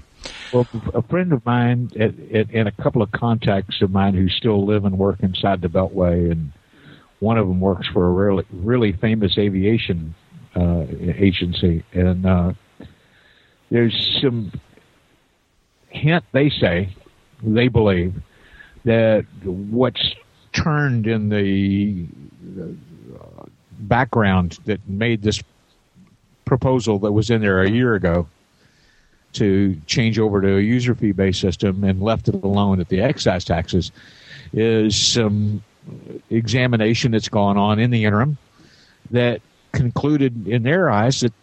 Well, a friend of mine at, at, and a couple of contacts of mine who still live and work inside the Beltway, and one of them works for a really, really famous aviation uh, agency, and uh, there's some hint. They say, they believe that what's turned in the uh, background that made this proposal that was in there a year ago to change over to a user fee based system and left it alone at the excise taxes is some examination that's gone on in the interim that concluded in their eyes that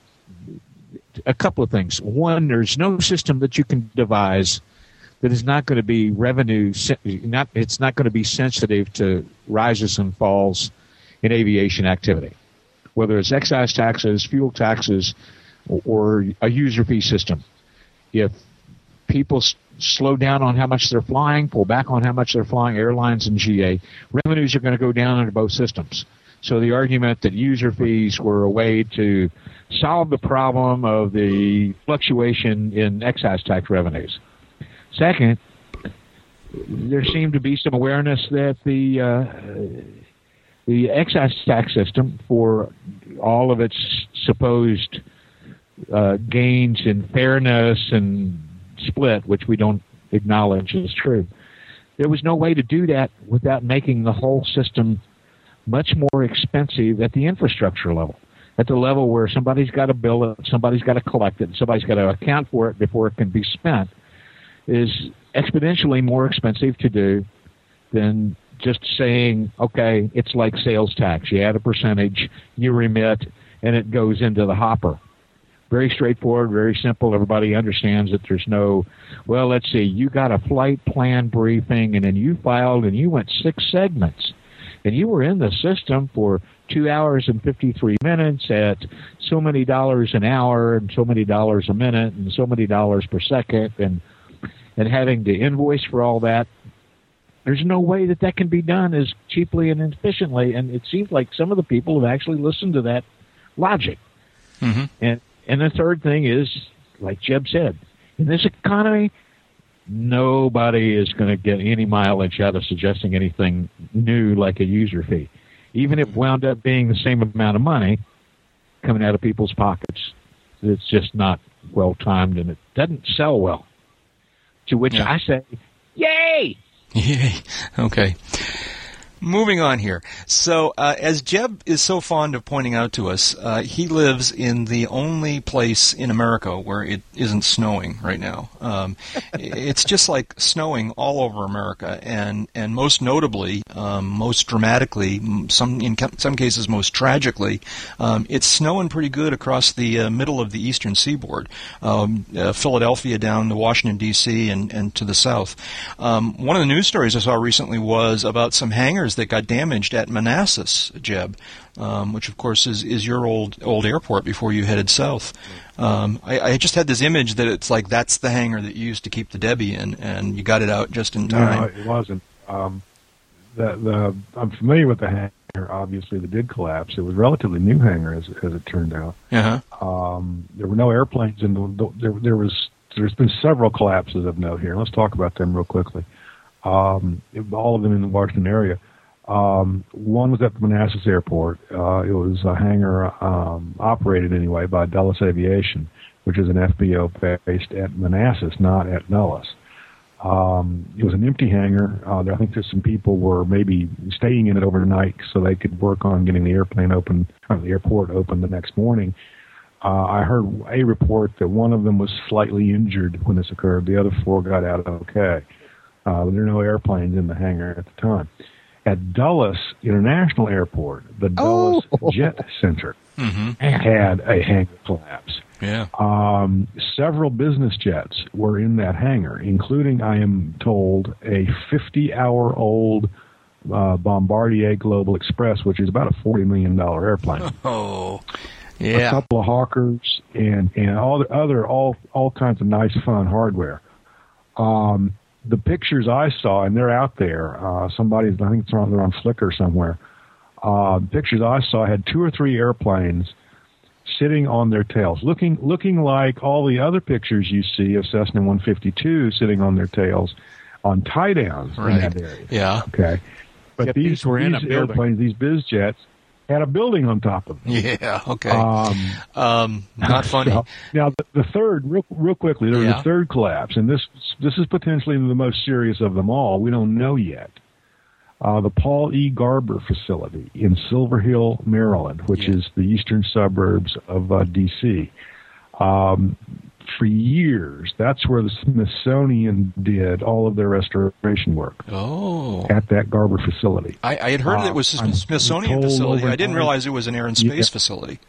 a couple of things. One, there's no system that you can devise that is not going to be revenue not it's not going to be sensitive to rises and falls in aviation activity. Whether it's excise taxes fuel taxes or a user fee system. If people slow down on how much they're flying pull back on how much they're flying airlines and GA revenues are going to go down under both systems. So the argument that user fees were a way to solve the problem of the fluctuation in excise tax revenues Second, there seemed to be some awareness that the uh, the excise tax system, for all of its supposed uh, gains in fairness and split, which we don't acknowledge is true, there was no way to do that without making the whole system much more expensive at the infrastructure level. At the level where somebody's got to bill it, somebody's got to collect it, somebody's got to account for it before it can be spent is exponentially more expensive to do than just saying, okay, it's like sales tax. You add a percentage, you remit, and it goes into the hopper. Very straightforward, very simple. Everybody understands that there's no, well, let's see, you got a flight plan briefing, and then you filed and you went six segments. And you were in the system for two hours and 53 minutes at so many dollars an hour and so many dollars a minute and so many dollars per second and and having to invoice for all that. There's no way that that can be done as cheaply and efficiently. And it seems like some of the people have actually listened to that logic. Mm-hmm. And and the third thing is, like Jeb said, in this economy, nobody is going to get any mileage out of suggesting anything new like a user fee, even if it wound up being the same amount of money coming out of people's pockets. It's just not well timed and it doesn't sell well. To which Yeah. I say, yay! Yay. Okay. Moving on here. So, uh, as Jeb is so fond of pointing out to us, uh, he lives in the only place in America where it isn't snowing right now. Um, it's just like snowing all over America, and and most notably, um, most dramatically, some in some cases most tragically, um, it's snowing pretty good across the uh, middle of the eastern seaboard, um, uh, Philadelphia down to Washington D.C. and and to the south. Um, one of the news stories I saw recently was about some hangars that got damaged at Manassas, Jeb, um, which of course is, is your old old airport before you headed south. Um, I, I, just had this image that it's like that's the hangar that you used to keep the Debbie in, and you got it out just in time. No, it wasn't. Um, the, the, I'm familiar with the hangar. Obviously, that did collapse. It was a relatively new hangar, as, as it turned out. Uh-huh. Um, there were no airplanes in the. There, there was. There's been several collapses of note here. Let's talk about them real quickly. Um, all of them in the Washington area. Um, one was at the Manassas Airport. Uh, it was a hangar um, operated anyway by Dulles Aviation, which is an FBO based at Manassas, not at Dulles. Um, it was an empty hangar. Uh, I think that some people were maybe staying in it overnight so they could work on getting the airplane open, or the airport open the next morning. Uh, I heard a report that one of them was slightly injured when this occurred. The other four got out okay. Uh, there were no airplanes in the hangar at the time at Dulles International Airport, the Dulles oh. Jet Center mm-hmm. had a hangar collapse. Yeah. Um, several business jets were in that hangar, including, I am told, a 50 hour old uh, Bombardier Global Express, which is about a $40 million airplane. Oh. Yeah. A couple of Hawkers and, and all the other, all, all kinds of nice, fun hardware. Um, the pictures I saw, and they're out there. Uh, somebody, I think it's on, they're on Flickr somewhere. Uh, pictures I saw had two or three airplanes sitting on their tails, looking looking like all the other pictures you see of Cessna 152 sitting on their tails on tie downs right. in that area. Yeah. Okay. But these, these were these airplanes, these biz jets, had a building on top of them. Yeah, okay. Um, um, not funny. So, now, the, the, third, real, real quickly, there yeah. was a third collapse, and this this is potentially the most serious of them all. We don't know yet. Uh, the Paul E. Garber facility in Silver Hill, Maryland, which yeah. is the eastern suburbs of uh, D.C. Um, for years. That's where the Smithsonian did all of their restoration work. Oh, at that Garber facility. I, I had heard uh, it was a uh, Smithsonian facility. I didn't realize it was an air and space yeah. facility.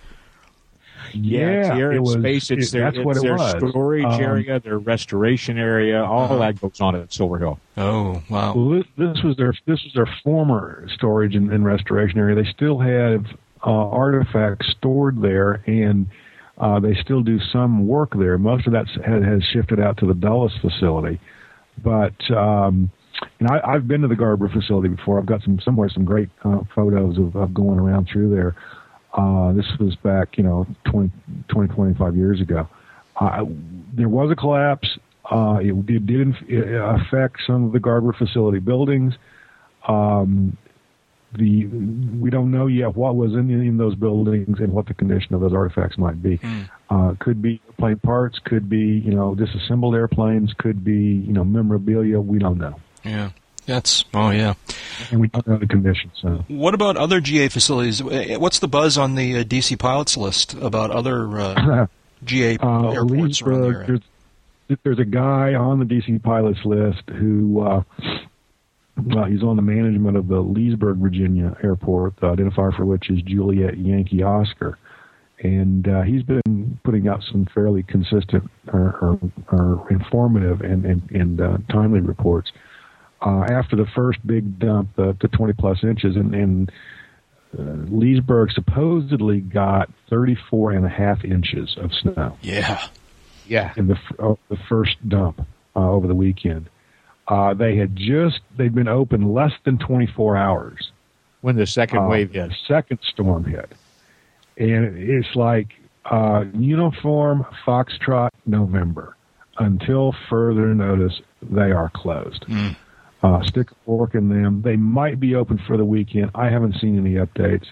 Yeah, yeah air and space. It's it, their, that's it's what it their was. storage um, area, their restoration area. All uh-huh. that goes on at Silver Hill. Oh wow! Well, this, this was their this was their former storage and, and restoration area. They still have uh, artifacts stored there, and uh, they still do some work there. Most of that has shifted out to the Dulles facility, but um, and I, have been to the Garber facility before. I've got some somewhere some great uh, photos of, of going around through there. Uh, this was back, you know, 20, 20 25 years ago. Uh, there was a collapse. Uh, it, it, did affect some of the Garber facility buildings. Um, the we don't know yet what was in in those buildings and what the condition of those artifacts might be. Mm. Uh, could be plane parts, could be you know disassembled airplanes, could be you know memorabilia. We don't know. Yeah. That's oh yeah, and we don't know the conditions. So. What about other GA facilities? What's the buzz on the uh, DC pilots list about other uh, GA uh, airports around the area? There's, there's, a guy on the DC pilots list who uh, he's on the management of the Leesburg, Virginia airport, the identifier for which is Juliet Yankee Oscar. And uh, he's been putting out some fairly consistent or, or, or informative and, and, and uh, timely reports. Uh, after the first big dump, the, the 20 plus inches, and, and uh, Leesburg supposedly got 34 and a half inches of snow. Yeah. Yeah. In the, uh, the first dump uh, over the weekend. Uh, they had just they'd been open less than 24 hours when the second uh, wave hit. second storm hit, and it's like uh, uniform Foxtrot November. Until further notice, they are closed. Mm. Uh, stick a fork in them. They might be open for the weekend. I haven't seen any updates.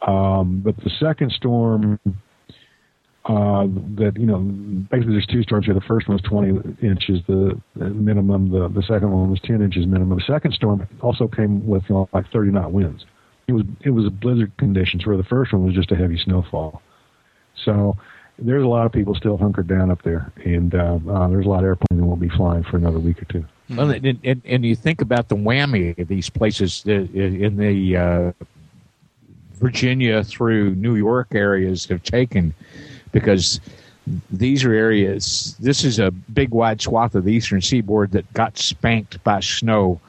Um, but the second storm uh, that you know basically there's two storms here. The first one was 20 inches, the, minimum. The the second one was 10 inches minimum. The second storm also came with you know, like 30 knot winds. It was it was blizzard conditions where the first one was just a heavy snowfall. So there's a lot of people still hunkered down up there, and uh, uh, there's a lot of airplanes that won't be flying for another week or two. Well, and, and, and you think about the whammy of these places in the uh, Virginia through New York areas have taken, because these are areas. This is a big wide swath of the eastern seaboard that got spanked by snow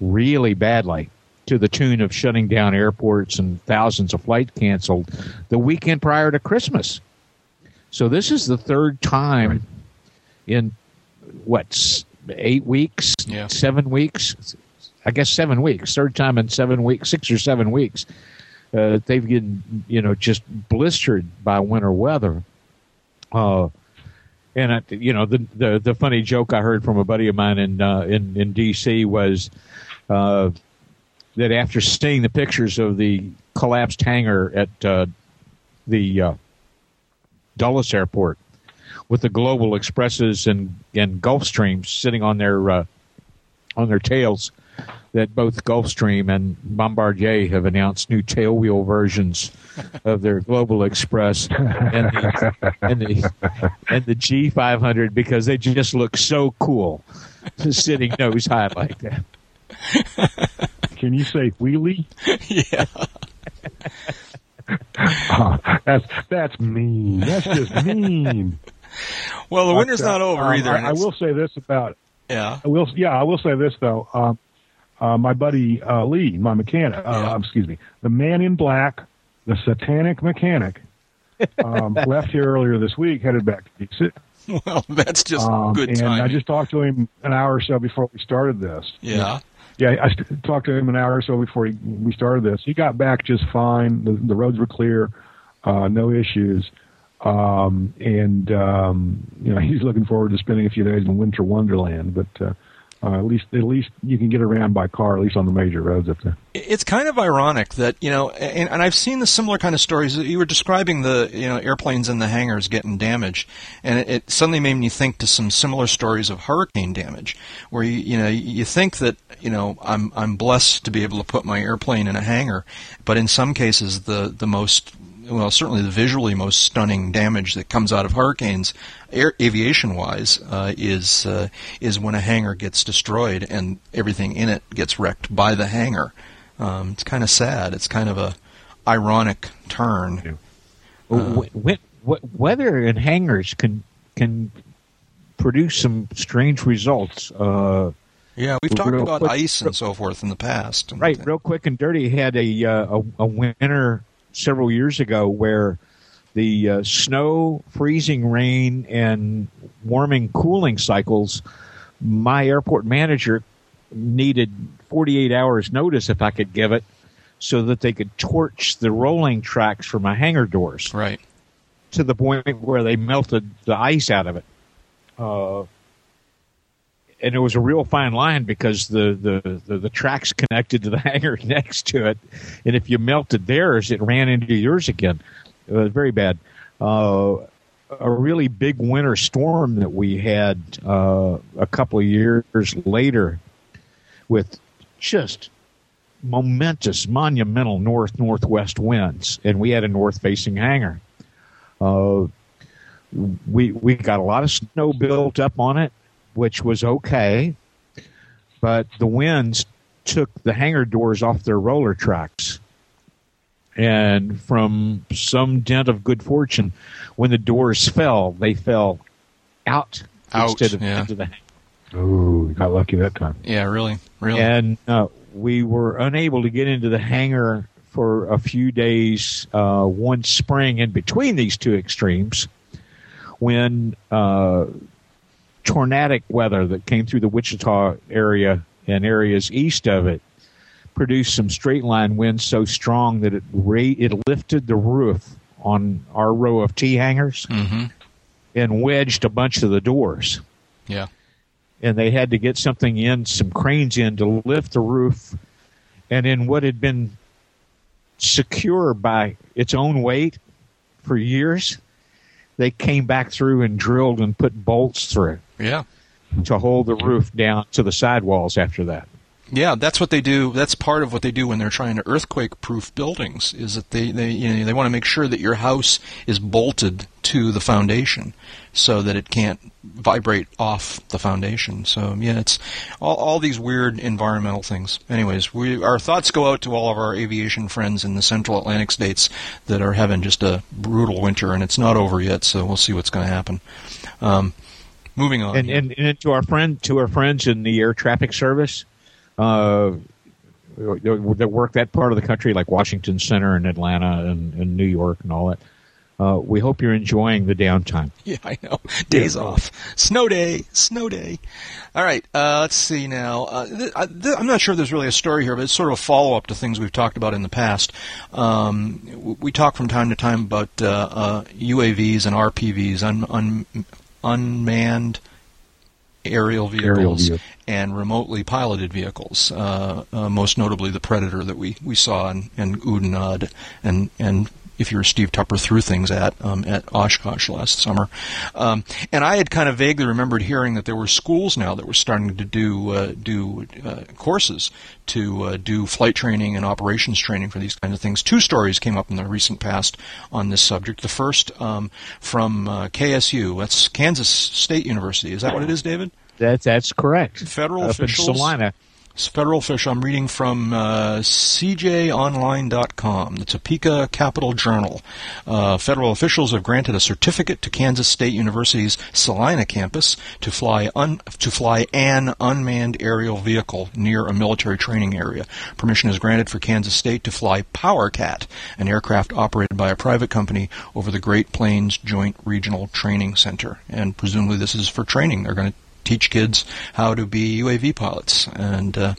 really badly to the tune of shutting down airports and thousands of flights canceled the weekend prior to Christmas. So this is the third time Right. in what eight weeks, Yeah. seven weeks. I guess seven weeks. Third time in seven weeks, six or seven weeks. Uh, they've been, you know, just blistered by winter weather. Uh, and I, you know, the, the the funny joke I heard from a buddy of mine in uh, in in D.C. was uh, that after seeing the pictures of the collapsed hangar at uh, the uh, Dulles Airport with the Global Expresses and and Gulfstreams sitting on their uh, on their tails, that both Gulfstream and Bombardier have announced new tailwheel versions of their Global Express and the and the, and the G500 because they just look so cool, sitting nose high like that. Can you say wheelie? yeah. Ah, that's that's mean. That's just mean. Well, the winter's But, uh, not over um, either. I, I will say this about Yeah. I will, yeah, I will say this though. Um, uh, my buddy uh, Lee, my mechanic, uh, Yeah. excuse me, the man in black, the satanic mechanic, um, left here earlier this week, headed back to DC. Well, that's just Um, good and timing. I just talked to him an hour or so before we started this. yeah. Yeah, I st- talked to him an hour or so before he, we started this. He got back just fine. The, the roads were clear, uh, no issues, um, and um, you know he's looking forward to spending a few days in winter wonderland. But uh, at least at least you can get around by car, at least on the major roads up there. It's kind of ironic that you know, and, and I've seen the similar kind of stories. You were describing the you know airplanes in the hangars getting damaged, and it, it suddenly made me think to some similar stories of hurricane damage, where you you know you think that you know I'm I'm blessed to be able to put my airplane in a hangar, but in some cases the the most well, certainly the visually most stunning damage that comes out of hurricanes, air, aviation-wise, uh, is uh, is when a hangar gets destroyed and everything in it gets wrecked by the hangar. Um, it's kind of sad. It's kind of a ironic turn. Uh, weather and hangars can can produce some strange results. Uh, Yeah, we've talked Real about quick- ice and so forth in the past. Right, real quick and dirty had a uh, a, a winter several years ago where the uh, snow, freezing rain, and warming cooling cycles. My airport manager needed 48 hours notice if I could give it, so that they could torch the rolling tracks for my hangar doors Right. to the point where they melted the ice out of it. Uh, and it was a real fine line because the, the, the, the tracks connected to the hangar next to it. And if you melted theirs, it ran into yours again. It was very bad. Uh, a really big winter storm that we had uh, a couple of years later with just momentous, monumental north northwest winds, and we had a north facing hangar. Uh, we we got a lot of snow built up on it, which was okay, but the winds took the hangar doors off their roller tracks. And from some dent of good fortune, when the doors fell, they fell out, Out, instead of yeah. into the hangar. Oh, got lucky that time. Yeah, really, really. And uh, we were unable to get into the hangar for a few days uh, one spring in between these two extremes when uh, tornadic weather that came through the Wichita area and areas east of it produced some straight line winds so strong that it ra- it lifted the roof on our row of T hangars hmm and wedged a bunch of the doors. Yeah. and they had to get something in, some cranes in to lift the roof, and in what had been secure by its own weight for years, they came back through and drilled and put bolts through Yeah. to hold the roof down to the sidewalls after that. Yeah, that's what they do. That's part of what they do when they're trying to earthquake-proof buildings. Is that they they you know, they want to make sure that your house is bolted to the foundation, so that it can't vibrate off the foundation. So yeah, it's all all these weird environmental things. Anyways, we our thoughts go out to all of our aviation friends in the Central Atlantic states that are having just a brutal winter, and it's not over yet. So we'll see what's going to happen. Um, moving on. And, and and to our friend to our friends in the air traffic service, uh, that work that part of the country, like Washington Center and Atlanta and, and New York and all that. Uh, we hope you're enjoying the downtime. Yeah, I know. Days off. Snow day. Snow day. All right. Uh, let's see now. Uh, th- I, th- I'm not sure there's really a story here, but it's sort of a follow up to things we've talked about in the past. Um, w- we talk from time to time about uh, uh, UAVs and RPVs, un- un- unmanned aerial vehicles, Aerial and remotely piloted vehicles. Uh, uh, most notably, the Predator that we, we saw in, in and and if you're Steve Tupper threw things at um, at Oshkosh last summer. Um, and I had kind of vaguely remembered hearing that there were schools now that were starting to do uh, do uh, courses to uh, do flight training and operations training for these kinds of things. Two stories came up in the recent past on this subject. The first um, from uh, KSU, that's Kansas State University. Is that what it is, David? That's that's correct. Federal Up officials- in Salina. Federal official. I'm reading from uh, CJOnline.com, the Topeka Capital Journal. Uh, federal officials have granted a certificate to Kansas State University's Salina campus to fly un- to fly an unmanned aerial vehicle near a military training area. Permission is granted for Kansas State to fly PowerCat, an aircraft operated by a private company over the Great Plains Joint Regional Training Center, and presumably this is for training. They're going to teach kids how to be UAV pilots. And uh,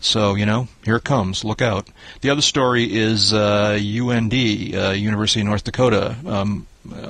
so, you know, here it comes. Look out. The other story is uh, UND, uh, University of North Dakota. Um,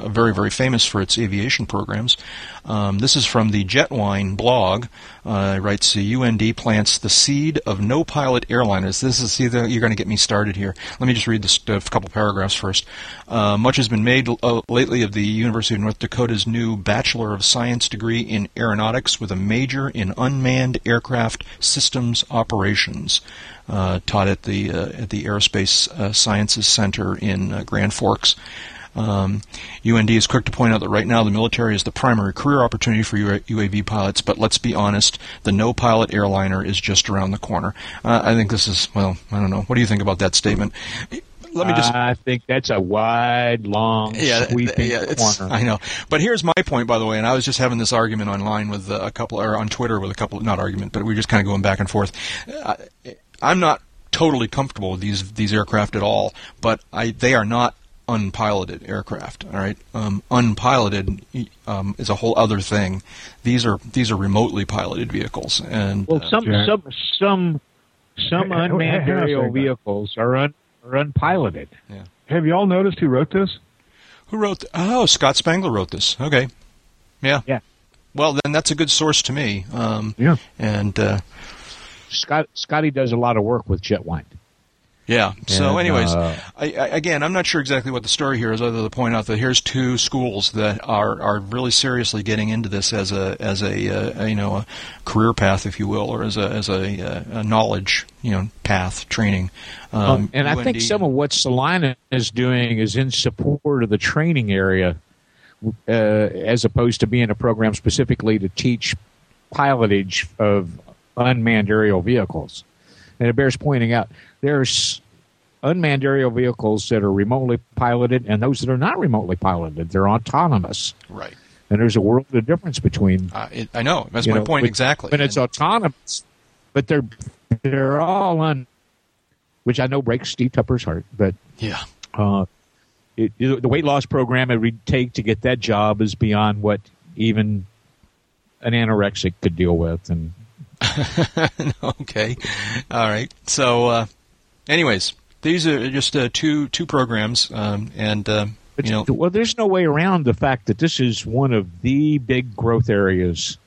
very, very famous for its aviation programs. Um, this is from the Jetwhine blog. Uh, it writes, "The UND plants the seed of no-pilot airliners." This is see, the- you're going to get me started here. Let me just read this a couple paragraphs first. Uh, much has been made uh, lately of the University of North Dakota's new Bachelor of Science degree in aeronautics with a major in unmanned aircraft systems operations. Uh, taught at the uh, at the Aerospace uh, Sciences Center in uh, Grand Forks. Um, UND is quick to point out that right now the military is the primary career opportunity for UAV pilots, but let's be honest, the no pilot airliner is just around the corner. Uh, I think this is, well, I don't know. What do you think about that statement? Let me just. I think that's a wide, long, yeah, sweeping yeah, it's- corner. I know. But here's my point, by the way, and I was just having this argument online with uh, a couple, or on Twitter with a couple, not argument, but we were just kind of going back and forth. Uh, I'm not totally comfortable with these these aircraft at all, but I they are not unpiloted aircraft. All right, um, unpiloted um, is a whole other thing. These are these are remotely piloted vehicles, and Well, uh, some Jack. some some some Hey, hey, unmanned hang on a aerial vehicles are un, are unpiloted. Have you all noticed who wrote this? who wrote? th- oh, Scott Spangler wrote this. Okay, yeah, Yeah. Well, then that's a good source to me. Um, Yeah. and uh, Scott Scotty does a lot of work with Jetwhine. Yeah. So, And, anyways, uh, I, I, again, I'm not sure exactly what the story here is, other than to point out that here's two schools that are, are really seriously getting into this as a as a, uh, you know a career path, if you will, or as a as a, uh, a knowledge you know path training. Um, and I think some of what Salina is doing is in support of the training area, uh, as opposed to being a program specifically to teach pilotage of unmanned aerial vehicles. And it bears pointing out there's unmanned aerial vehicles that are remotely piloted and those that are not remotely piloted. They're autonomous. right. And there's a world of difference between Uh, it, I know that's my know, point exactly. When it's And- autonomous, but they're they're all on, which I know breaks Steve Tupper's heart, but yeah. uh, it- the weight loss program it would take to get that job is beyond what even an anorexic could deal with, and okay. All right. So, uh, anyways, these are just uh, two two programs, um, and uh, you know, well, there's no way around the fact that this is one of the big growth areas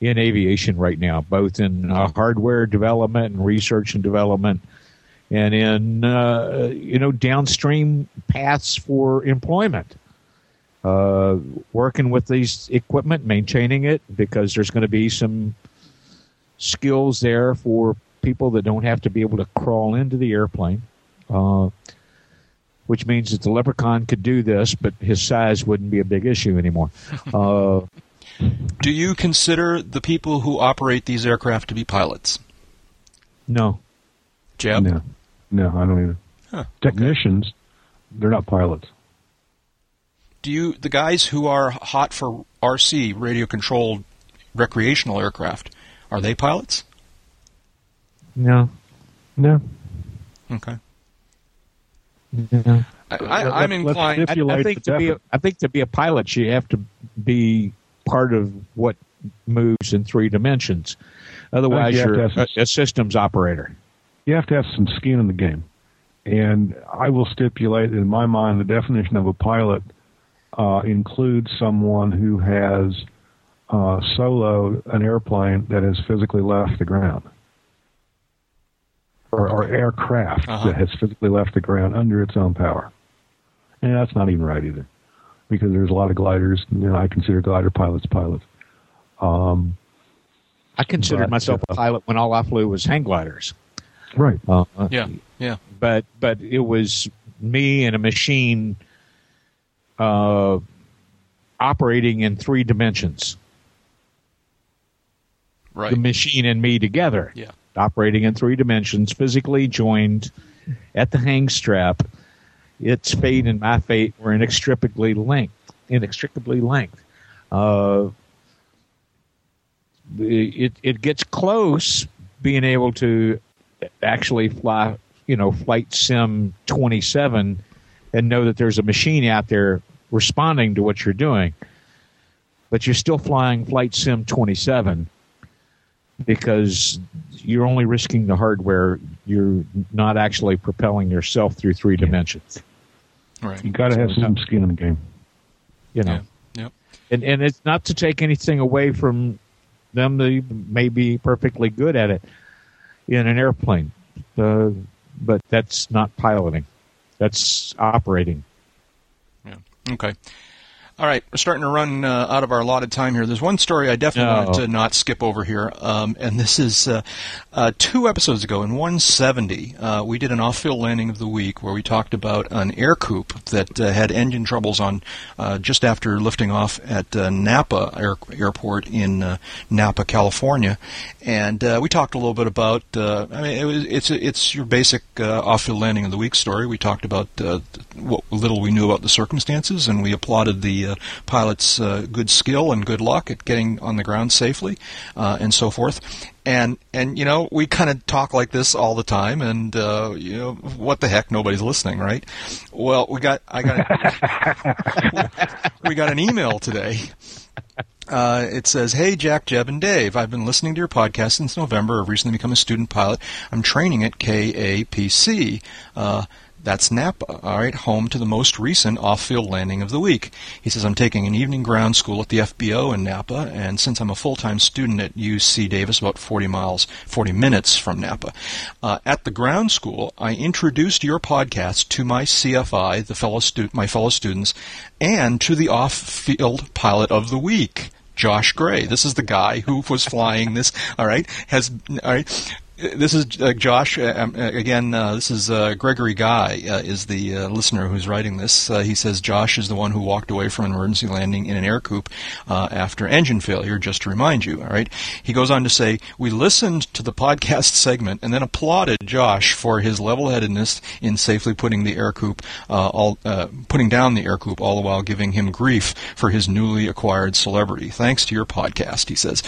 in aviation right now, both in uh, hardware development and research and development, and in uh, you know downstream paths for employment. uh, working with these equipment, maintaining it, because there's going to be some skills there for people that don't have to be able to crawl into the airplane. Uh, which means that the leprechaun could do this, but his size wouldn't be a big issue anymore. Uh, Do you consider the people who operate these aircraft to be pilots? no, Jeb? No, no, I don't either. Huh, Technicians, they're not pilots. Do you the guys who are hot for RC radio controlled recreational aircraft are they pilots? no, No. Okay. no. I, I, I'm inclined. I, I think to be a, think to be a pilot, you have to be part of what moves in three dimensions. Otherwise, you you're to have a, a systems operator. You have to have some skin in the game. And I will stipulate, in my mind, the definition of a pilot uh, includes someone who has uh, soloed an airplane that has physically left the ground. Or, or aircraft Uh-huh. that has physically left the ground under its own power. And that's not even right either. Because there's a lot of gliders, you know, I consider glider pilots pilots. Um, I considered But, myself uh, a pilot when all I flew was hang gliders. right. Uh, yeah, yeah. but but it was me and a machine uh, operating in three dimensions. Right. The machine and me together, Yeah. operating in three dimensions, physically joined at the hang strap. Its fate and my fate were inextricably linked. Inextricably linked. Uh, it it gets close being able to actually fly, you know, flight sim 27 and know that there's a machine out there responding to what you're doing. But you're still flying flight sim 27 because you're only risking the hardware. You're not actually propelling yourself through three dimensions. Right. You got to have some skin in the game. You know, Yeah. Yep. and and it's not to take anything away from them. They may be perfectly good at it in an airplane, uh, but that's not piloting. That's operating. Yeah. Okay. All right, we're starting to run uh, out of our allotted time here. There's one story I definitely No. wanted to not skip over here, um, and this is uh, uh, two episodes ago in 170. Uh, we did an off-field landing of the week where we talked about an Ercoupe that uh, had engine troubles on uh, just after lifting off at uh, Napa Air- Airport in uh, Napa, California, and uh, we talked a little bit about. Uh, I mean, it was, it's it's your basic uh, off-field landing of the week story. We talked about uh, what little we knew about the circumstances, and we applauded the uh, pilot's uh, good skill and good luck at getting on the ground safely, uh, and so forth. And and you know we kind of talk like this all the time, and uh, you know what the heck, nobody's listening, right? Well, we got I got we got an email today uh, it says, "Hey Jack, Jeb, and Dave. I've been listening to your podcast since November. I've recently become a student pilot. I'm training at KAPC. Uh, that's Napa. All right, home to the most recent off-field landing of the week. He says I'm taking an evening ground school at the FBO in Napa, and since I'm a full-time student at UC Davis, about 40 miles, 40 minutes from Napa, uh, at the ground school, I introduced your podcast to my CFI, the fellow stu- my fellow students, and to the off-field pilot of the week." Josh Gray. This is the guy who was flying this. All right, has all right. This is uh, Josh uh, um, uh, again. Uh, this is uh, Gregory Guy uh, is the listener who's writing this. He says Josh is the one who walked away from an emergency landing in an Ercoupe after engine failure. Just to remind you, all right. He goes on to say we listened to the podcast segment and then applauded Josh for his level-headedness in safely putting the Ercoupe all putting down the Ercoupe all the while giving him grief for his newly acquired celebrity. Thanks to your podcast, he says.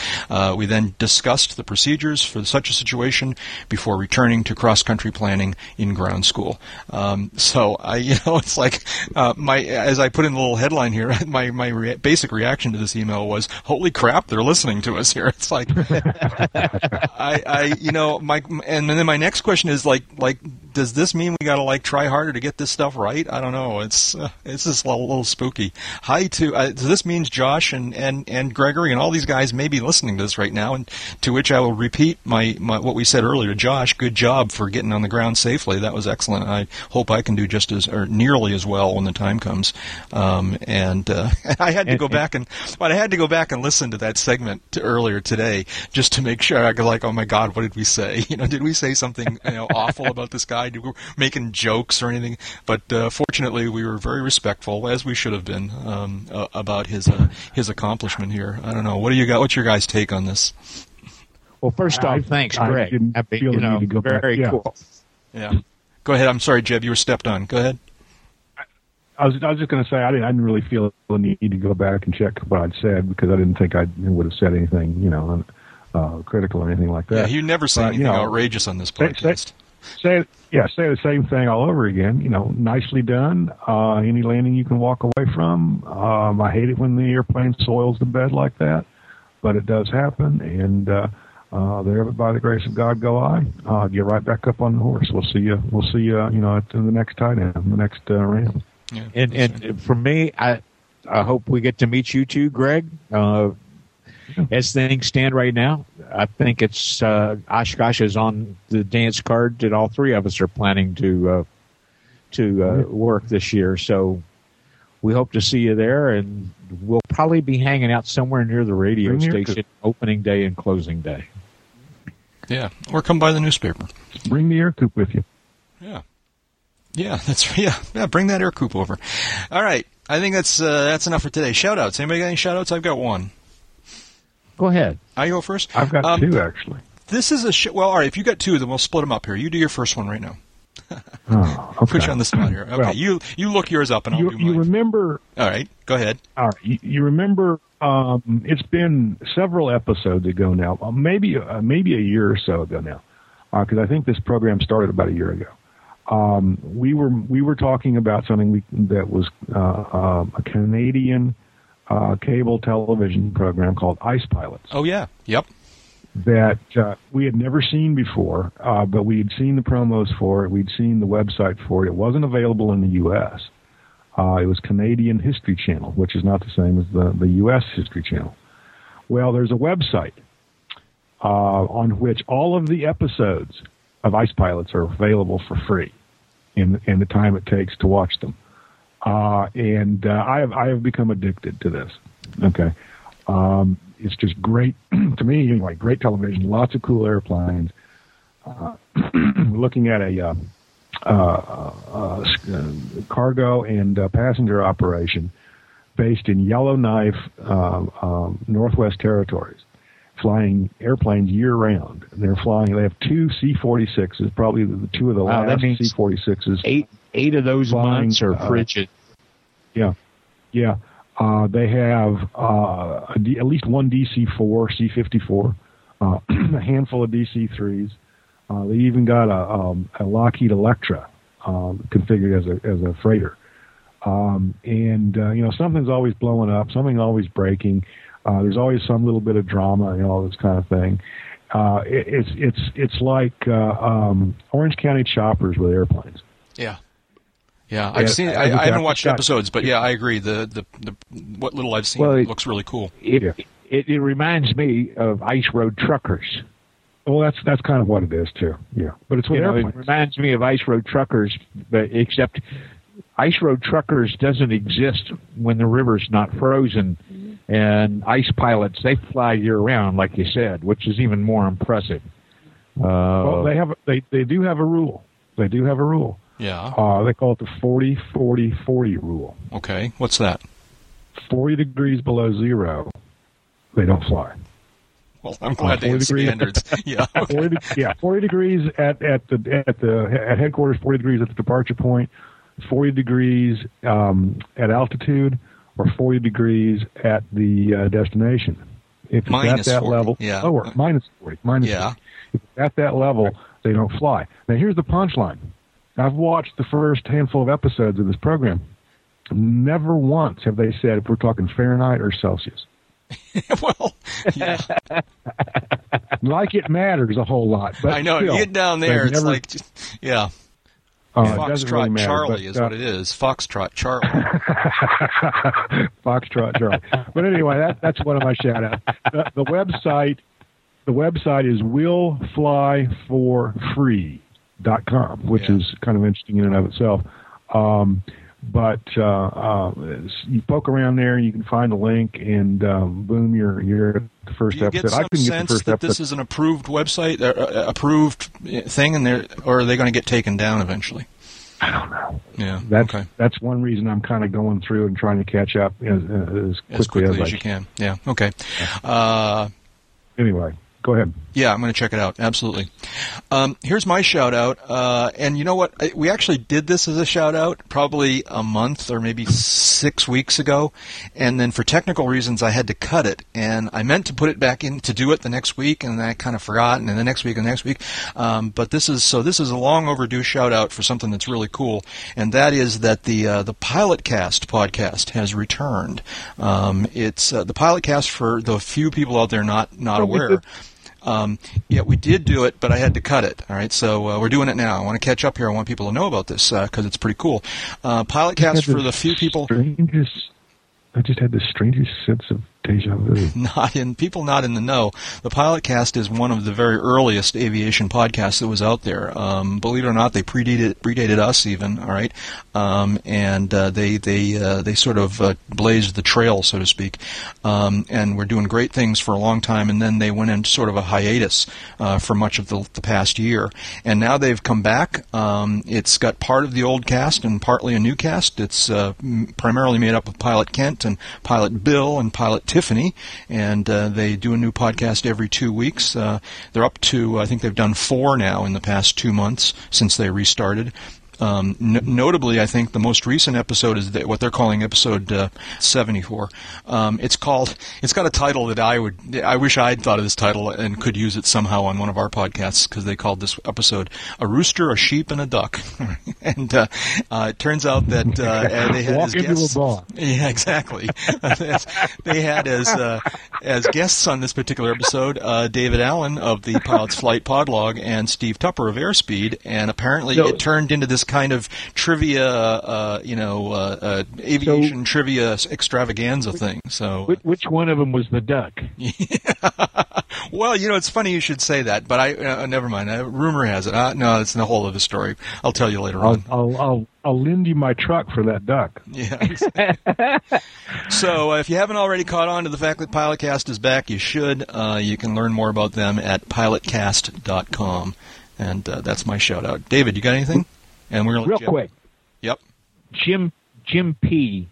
We then discussed the procedures for such a situation before returning to cross-country planning in ground school. Um, so I, you know, it's like uh, my as I put in the little headline here, my my rea- basic reaction to this email was, "Holy crap, they're listening to us here." It's like I, I, you know, my and then my next question is like, like, does this mean we got to like try harder to get this stuff right? I don't know. It's uh, it's just a little, little spooky. Hi to uh, so this means Josh and, and and Gregory and all these guys may be listening to this right now, and to which I will repeat my, my what we said earlier. Josh, good job for getting on the ground safely. That was excellent. I hope I can do just as or nearly as well when the time comes. Um, and uh, I had to go back and but I had to go back and listen to that segment to earlier today just to make sure I could like, oh my God, what did we say? You know, did we say something you know awful about this guy? Did we making jokes or anything? But uh, fortunately, we were very respectful, as we should have been, um, uh, about his uh, his accomplishment here. I don't know. What do you got? What's your guys' take on this? Well, first off, I- thanks, I Greg. didn't I mean, feel you the know, need to go back. very Yeah. cool. Yeah. Go ahead. I'm sorry, Jeb. You were stepped on. Go ahead. I was, I was just going to say I didn't, I didn't really feel the need to go back and check what I'd said because I didn't think I would have said anything, you know, uh, critical or anything like Yeah, that. you never say But, anything you know, outrageous on this say- say- podcast. say yeah, say the same thing all over again. You know, nicely done. Uh, any landing you can walk away from. Um, I hate it when the airplane soils the bed like that, but it does happen. And uh, uh, there, but by the grace of God, go I. Uh, get right back up on the horse. We'll see you. We'll see you. You know, at the next tight end, the next uh, ram. Yeah, And that's right. and for me, I I hope we get to meet you too, Greg. Uh, as things stand right now, I think it's uh, Oshkosh is on the dance card that all three of us are planning to uh, to uh, work this year. So we hope to see you there, and we'll probably be hanging out somewhere near the radio station opening day and closing day. Yeah, or come by the newspaper. Bring the Ercoupe with you. Yeah. Yeah, that's yeah, yeah. Bring that Ercoupe over. All right, I think that's uh, that's enough for today. Shout outs. Anybody got any shout outs? I've got one. Go ahead. I go first. I've got Um, two actually. This is a sh- well. All right, if you got two, then we'll split them up here. You do your first one right now. Oh, okay. Put you on the spot here. Okay, Well, you you look yours up, and I'll you, do mine. you remember all right, go ahead. All right. You, you remember? Um, it's been several episodes ago now, uh, maybe uh, maybe a year or so ago now, because I think this program started about a year ago. Um, we were we were talking about something we, that was uh, um, a Canadian uh, cable television program called Ice Pilots Oh yeah, yep. that uh, we had never seen before, uh, but we had seen the promos for it. We'd seen the website for it. It wasn't available in the U.S. Uh, it was Canadian History Channel, which is not the same as the, the U.S. History Channel. Well, there's a website uh, on which all of the episodes of Ice Pilots are available for free in, in the time it takes to watch them. Uh, and uh, I have I have become addicted to this. Okay, um, it's just great to me anyway. Great television, lots of cool airplanes. Uh, looking at a uh, cargo and uh, passenger operation based in Yellowknife, uh, um, Northwest Territories, flying airplanes year round. They're flying. They have two C-46s, probably the two of the Wow, last C-46s Eight eight of those Flying, months are uh, frigid. yeah, yeah. Uh, they have uh, D, at least one DC-4, C-54, uh, a handful of DC-3s. Uh, they even got a, um, a Lockheed Electra um, configured as a as a freighter. Um, and uh, you know something's always blowing up, something always breaking. Uh, there's always some little bit of drama and all this kind of thing. Uh, it, it's it's it's like uh, um, Orange County choppers with airplanes. Yeah. Yeah, I've Yeah, seen. I I, just I haven't watched got- episodes, but yeah, I agree. The the, the what little I've seen Well, it- looks really cool. It, Yeah. it it reminds me of ice road truckers. Well, that's that's kind of what it is too. Yeah, but it's with You know, it reminds me of ice road truckers, but except ice road truckers doesn't exist when the river's not frozen, and ice pilots they fly year round, like you said, which is even more impressive. Uh, Well, they have they they do have a rule. They do have a rule. Yeah. Uh, they call it the 40 40 40 rule. Okay. What's that? 40 degrees below zero, they don't fly. Well, I'm glad they 40 have standards. yeah. 40, de- yeah, 40 degrees at, at the at the at headquarters, 40 degrees at the departure point, 40 degrees um, at altitude, or 40 degrees at the uh, destination. If it's Minus at that 40, level, yeah. lower, minus 40, minus Yeah. 40. If it's at that level, they don't fly. Now, here's the punchline. I've watched the first handful of episodes of this program. Never once have they said if we're talking Fahrenheit or Celsius. well, yeah. like it matters a whole lot. But I know. still, you get down there, it's never- like, just, yeah. Uh, Foxtrot really matter, Charlie but, is uh, what it is. Foxtrot Charlie. Foxtrot Charlie. But anyway, that, that's one of my shout outs. The, the website the website is willflyforfree.com, which Yeah. is kind of interesting in and of itself. Um, but uh, uh, you poke around there, you can find the link, and um, boom, you're you're at the first Do you episode. get some I couldn't get the sense first that episode. this is an approved website, uh, uh, approved thing, and they're, or are they going to get taken down eventually? I don't know. Yeah. That's okay. that's one reason I'm kind of going through and trying to catch up as, as quickly As quickly as you can. Yeah. Okay. Uh, Anyway, go ahead. Yeah, I'm going to check it out. Absolutely. Um, here's my shout out. Uh, and you know what? I- We actually did this as a shout out probably a month or maybe six weeks ago. And then for technical reasons, I had to cut it. And I meant to put it back in to do it the next week. And then I kind of forgot. And then the next week and the next week. Um, but this is, so this is a long overdue shout out for something that's really cool. And that is that the, uh, the Pilot Cast podcast has returned. Um, it's, uh, the Pilot Cast for the few people out there not, not aware. Um, yeah, we did do it, but I had to cut it. All right, so uh, we're doing it now. I want to catch up here. I want people to know about this because it's pretty cool. Uh, Pilotcast for the few people Strangest, I just had the strangest sense of deja vu. not in people not in the know. The Pilot Cast is one of the very earliest aviation podcasts that was out there. Um, believe it or not, they predated predated us even. All right, um, and uh, they they uh, they sort of uh, blazed the trail, so to speak. Um, and we're doing great things for a long time, and then they went into sort of a hiatus uh, for much of the, the past year, and now they've come back. Um, it's got part of the old cast and partly a new cast. It's uh, primarily made up of Pilot Kent and Pilot Bill and Pilot Tiffany, and uh, they do a new podcast every two weeks. Uh, they're up to, I think they've done four now in the past two months since they restarted. Um, n- notably, I think the most recent episode is the, what they're calling episode uh, 74. Um, it's called. It's got a title that I would. I wish I'd thought of this title and could use it somehow on one of our podcasts because they called this episode "A Rooster, a Sheep, and a Duck." and uh, uh, it turns out that uh, they had Walk as guests. Yeah, exactly. they had as uh, as guests on this particular episode uh, David Allen of the Pilot's Flight Podlog and Steve Tupper of Airspeed, and apparently So- it turned into this kind of trivia, uh, you know, uh, uh, aviation trivia extravaganza thing. So, Which, which one of them was the duck? well, you know, it's funny you should say that, but I uh, never mind. Uh, rumor has it. Uh, no, it's the whole of the story. I'll tell you later I'll, on. I'll I'll I'll lend you my truck for that duck. Yeah. so uh, if you haven't already caught on to the fact that Pilotcast is back, you should. Uh, you can learn more about them at pilotcast.com. And uh, that's my shout out. David, you got anything? And we're Real Jim- quick, Yep. Jim Jim P,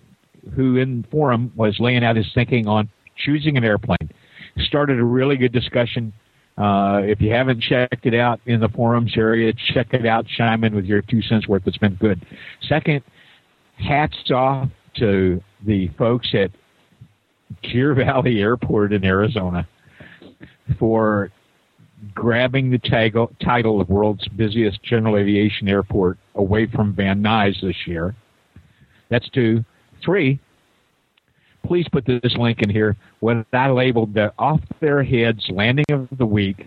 who in forum was laying out his thinking on choosing an airplane, started a really good discussion. Uh, if you haven't checked it out in the forums area, check it out. Chime in with your two cents worth. It's been good. Second, hats off to the folks at Deer Valley Airport in Arizona for grabbing the tag- title of world's busiest general aviation airport away from Van Nuys this year. That's two. Three, please put this link in here. What I labeled the off their heads landing of the week.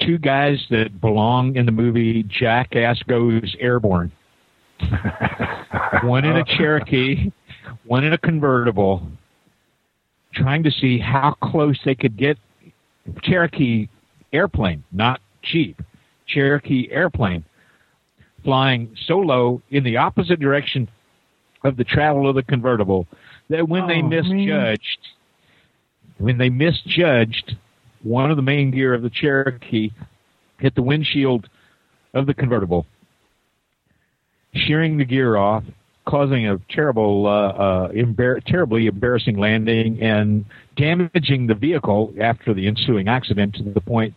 Two guys that belong in the movie Jackass Goes Airborne. one in a Cherokee, one in a convertible, trying to see how close they could get Cherokee airplane, not Jeep, Cherokee airplane, flying so low in the opposite direction of the travel of the convertible that when they Oh, man. misjudged, when they misjudged, one of the main gear of the Cherokee hit the windshield of the convertible, shearing the gear off, causing a terrible, uh, uh, embar- terribly embarrassing landing and damaging the vehicle after the ensuing accident to the point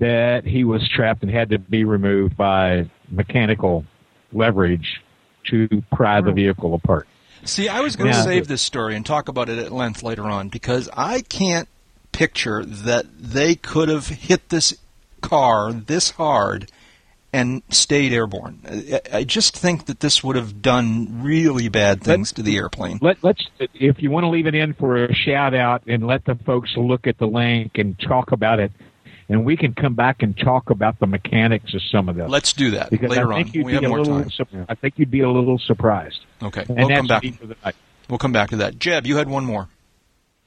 that he was trapped and had to be removed by mechanical leverage to pry the hmm. vehicle apart. See, I was going to save this story and talk about it at length later on because I can't picture that they could have hit this car this hard and stayed airborne. I- I just think that this would have done really bad things to the airplane. Let, let's, if you want to leave it in for a shout out and let the folks look at the link and talk about it, and we can come back and talk about the mechanics of some of this. Let's do that because later on. We have more little, time. su- I think you'd be a little surprised. Okay, And we'll come back. me for the night. We'll come back to that. Jeb, you had one more.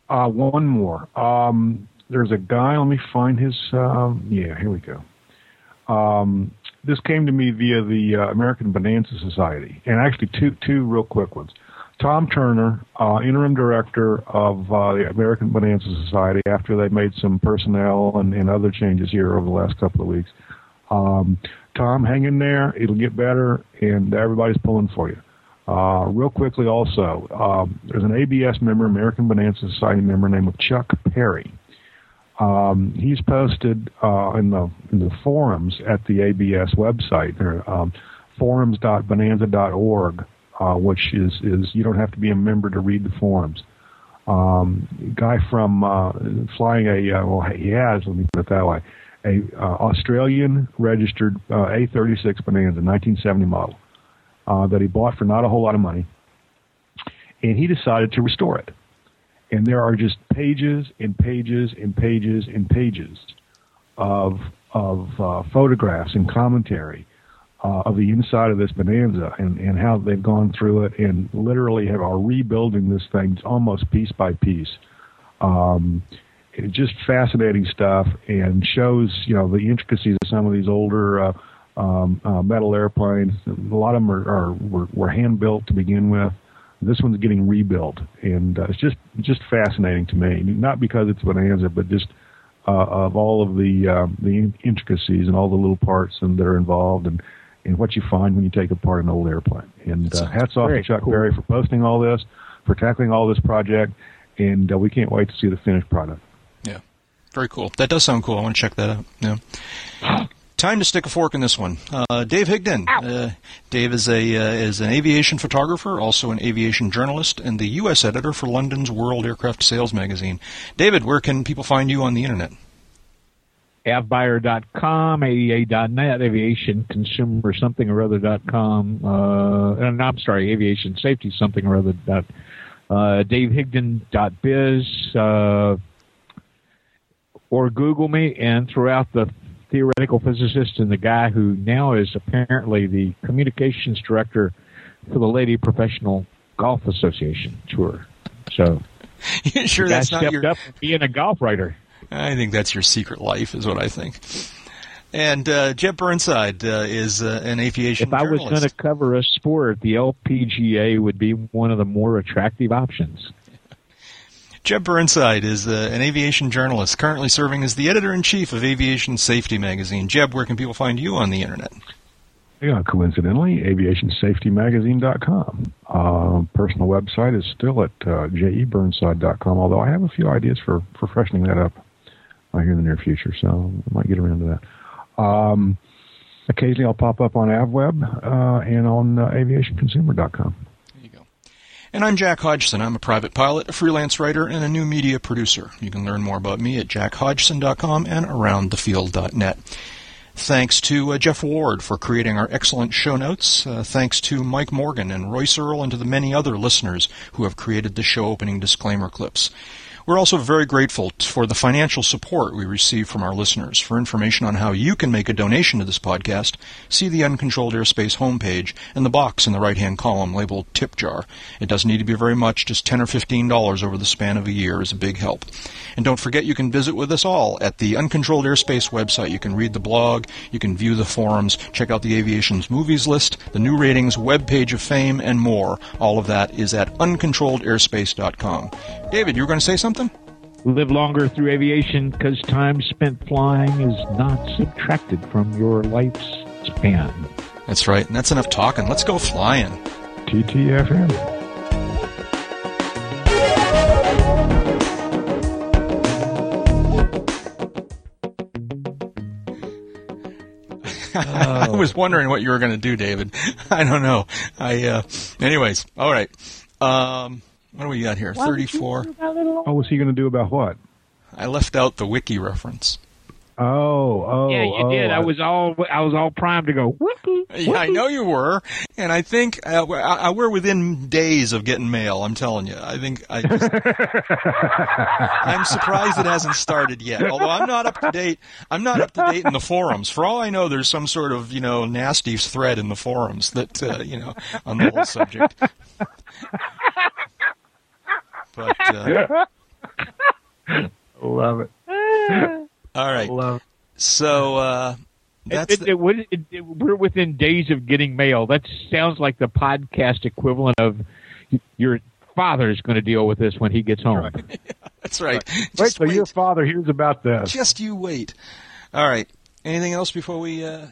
Uh, one more. Um, there's a guy. Let me find his. Um, yeah, here we go. Um, this came to me via the uh, American Bonanza Society, and actually two two real quick ones. Tom Turner, uh, interim director of uh, the American Bonanza Society, after they made some personnel and, and other changes here over the last couple of weeks. Um, Tom, hang in there. It'll get better, and everybody's pulling for you. Uh, real quickly, also, um, there's an ABS member, American Bonanza Society member, named Chuck Perry. Um, he's posted uh, in the in the forums at the ABS website, or, um, forums.bonanza.org, uh, which is is you don't have to be a member to read the forums. Um, guy from uh, flying a uh, well, he has. Let me put it that way. A uh, Australian registered uh, A36 Bonanza, 1970 model uh, that he bought for not a whole lot of money, and he decided to restore it. And there are just pages and pages and pages and pages of of photographs and commentary uh, of the inside of this Bonanza and, and how they've gone through it and literally have are rebuilding this thing almost piece by piece. Um, it's just fascinating stuff and shows you know the intricacies of some of these older uh, um, uh, metal airplanes. A lot of them are, are were, were hand built to begin with. This one's getting rebuilt, and uh, it's just just fascinating to me. Not because it's Bonanza, but just uh, of all of the uh, the intricacies and all the little parts and that are involved, and and what you find when you take apart an old airplane. And uh, hats off to Chuck cool. Berry for posting all this, for tackling all this project, and uh, we can't wait to see the finished product. Yeah, very cool. That does sound cool. I want to check that out. Yeah. Time to stick a fork in this one. Uh, Dave Higdon. Uh, Dave is a uh, is an aviation photographer, also an aviation journalist, and the U.S. editor for London's World Aircraft Sales magazine. David, where can people find you on the internet? avbuyer.com, AEA.net, aviation consumer something or other.com, uh, and I'm sorry, aviation safety something or other. Dot, uh, DaveHigdon.biz, uh, or Google me, and throughout the theoretical physicist and the guy who now is apparently the communications director for the Lady Professional Golf Association Tour. So, You sure that's not stepped your? up being a golf writer. I think that's your secret life, is what I think. And uh, Jeb Burnside uh, is uh, an aviation If I was going to cover a sport, the LPGA would be one of the more attractive options. Jeb Burnside is uh, an aviation journalist, currently serving as the editor in chief of Aviation Safety magazine. Jeb, where can people find you on the internet? Yeah, coincidentally, aviationsafetymagazine.com. Uh, personal website is still at uh, jeburnside.com, although I have a few ideas for, for freshening that up here in the near future, so I might get around to that. Um, occasionally I'll pop up on AvWeb uh, and on uh, aviationconsumer.com. There you go. And I'm Jack Hodgson. I'm a private pilot, a freelance writer, and a new media producer. You can learn more about me at jackhodgson.com and aroundthefield.net. Thanks to uh, Jeff Ward for creating our excellent show notes. Uh, thanks to Mike Morgan and Royce Earl and to the many other listeners who have created the show opening disclaimer clips. We're also very grateful for the financial support we receive from our listeners. For information on how you can make a donation to this podcast, see the Uncontrolled Airspace homepage and the box in the right-hand column labeled Tip Jar. It doesn't need to be very much, just 10 or $15 over the span of a year is a big help. And don't forget you can visit with us all at the Uncontrolled Airspace website. You can read the blog, you can view the forums, check out the aviation's movies list, the new ratings, web page of fame, and more. All of that is at uncontrolledairspace.com. David, you were going to say something? Live longer through aviation because time spent flying is not subtracted from your life's span. That's right, and that's enough talking. Let's go flying. TTFM. I was wondering what you were going to do, David. I don't know. I, uh, anyways, all right. Um, what do we got here? 34. Oh, what's he going to do about what? I left out the wiki reference. Oh, oh, yeah, you oh, did. I was all I was all primed to go. Whoopee, Yeah, I know you were, and I think uh, we're, I, we're within days of getting mail. I'm telling you. I think I. Just, I'm surprised it hasn't started yet. Although I'm not up to date. I'm not up to date in the forums. For all I know, there's some sort of you know nasty thread in the forums that uh, you know on the whole subject. But uh, Love it. all right, Love it. so uh, that's It, the- it, it, it, it- we're within days of getting mail. That sounds like the podcast equivalent of your father's going to deal with this when he gets home. that's right. Wait Just till wait. your father hears about this. Just you wait. All right. Anything else before we? Uh...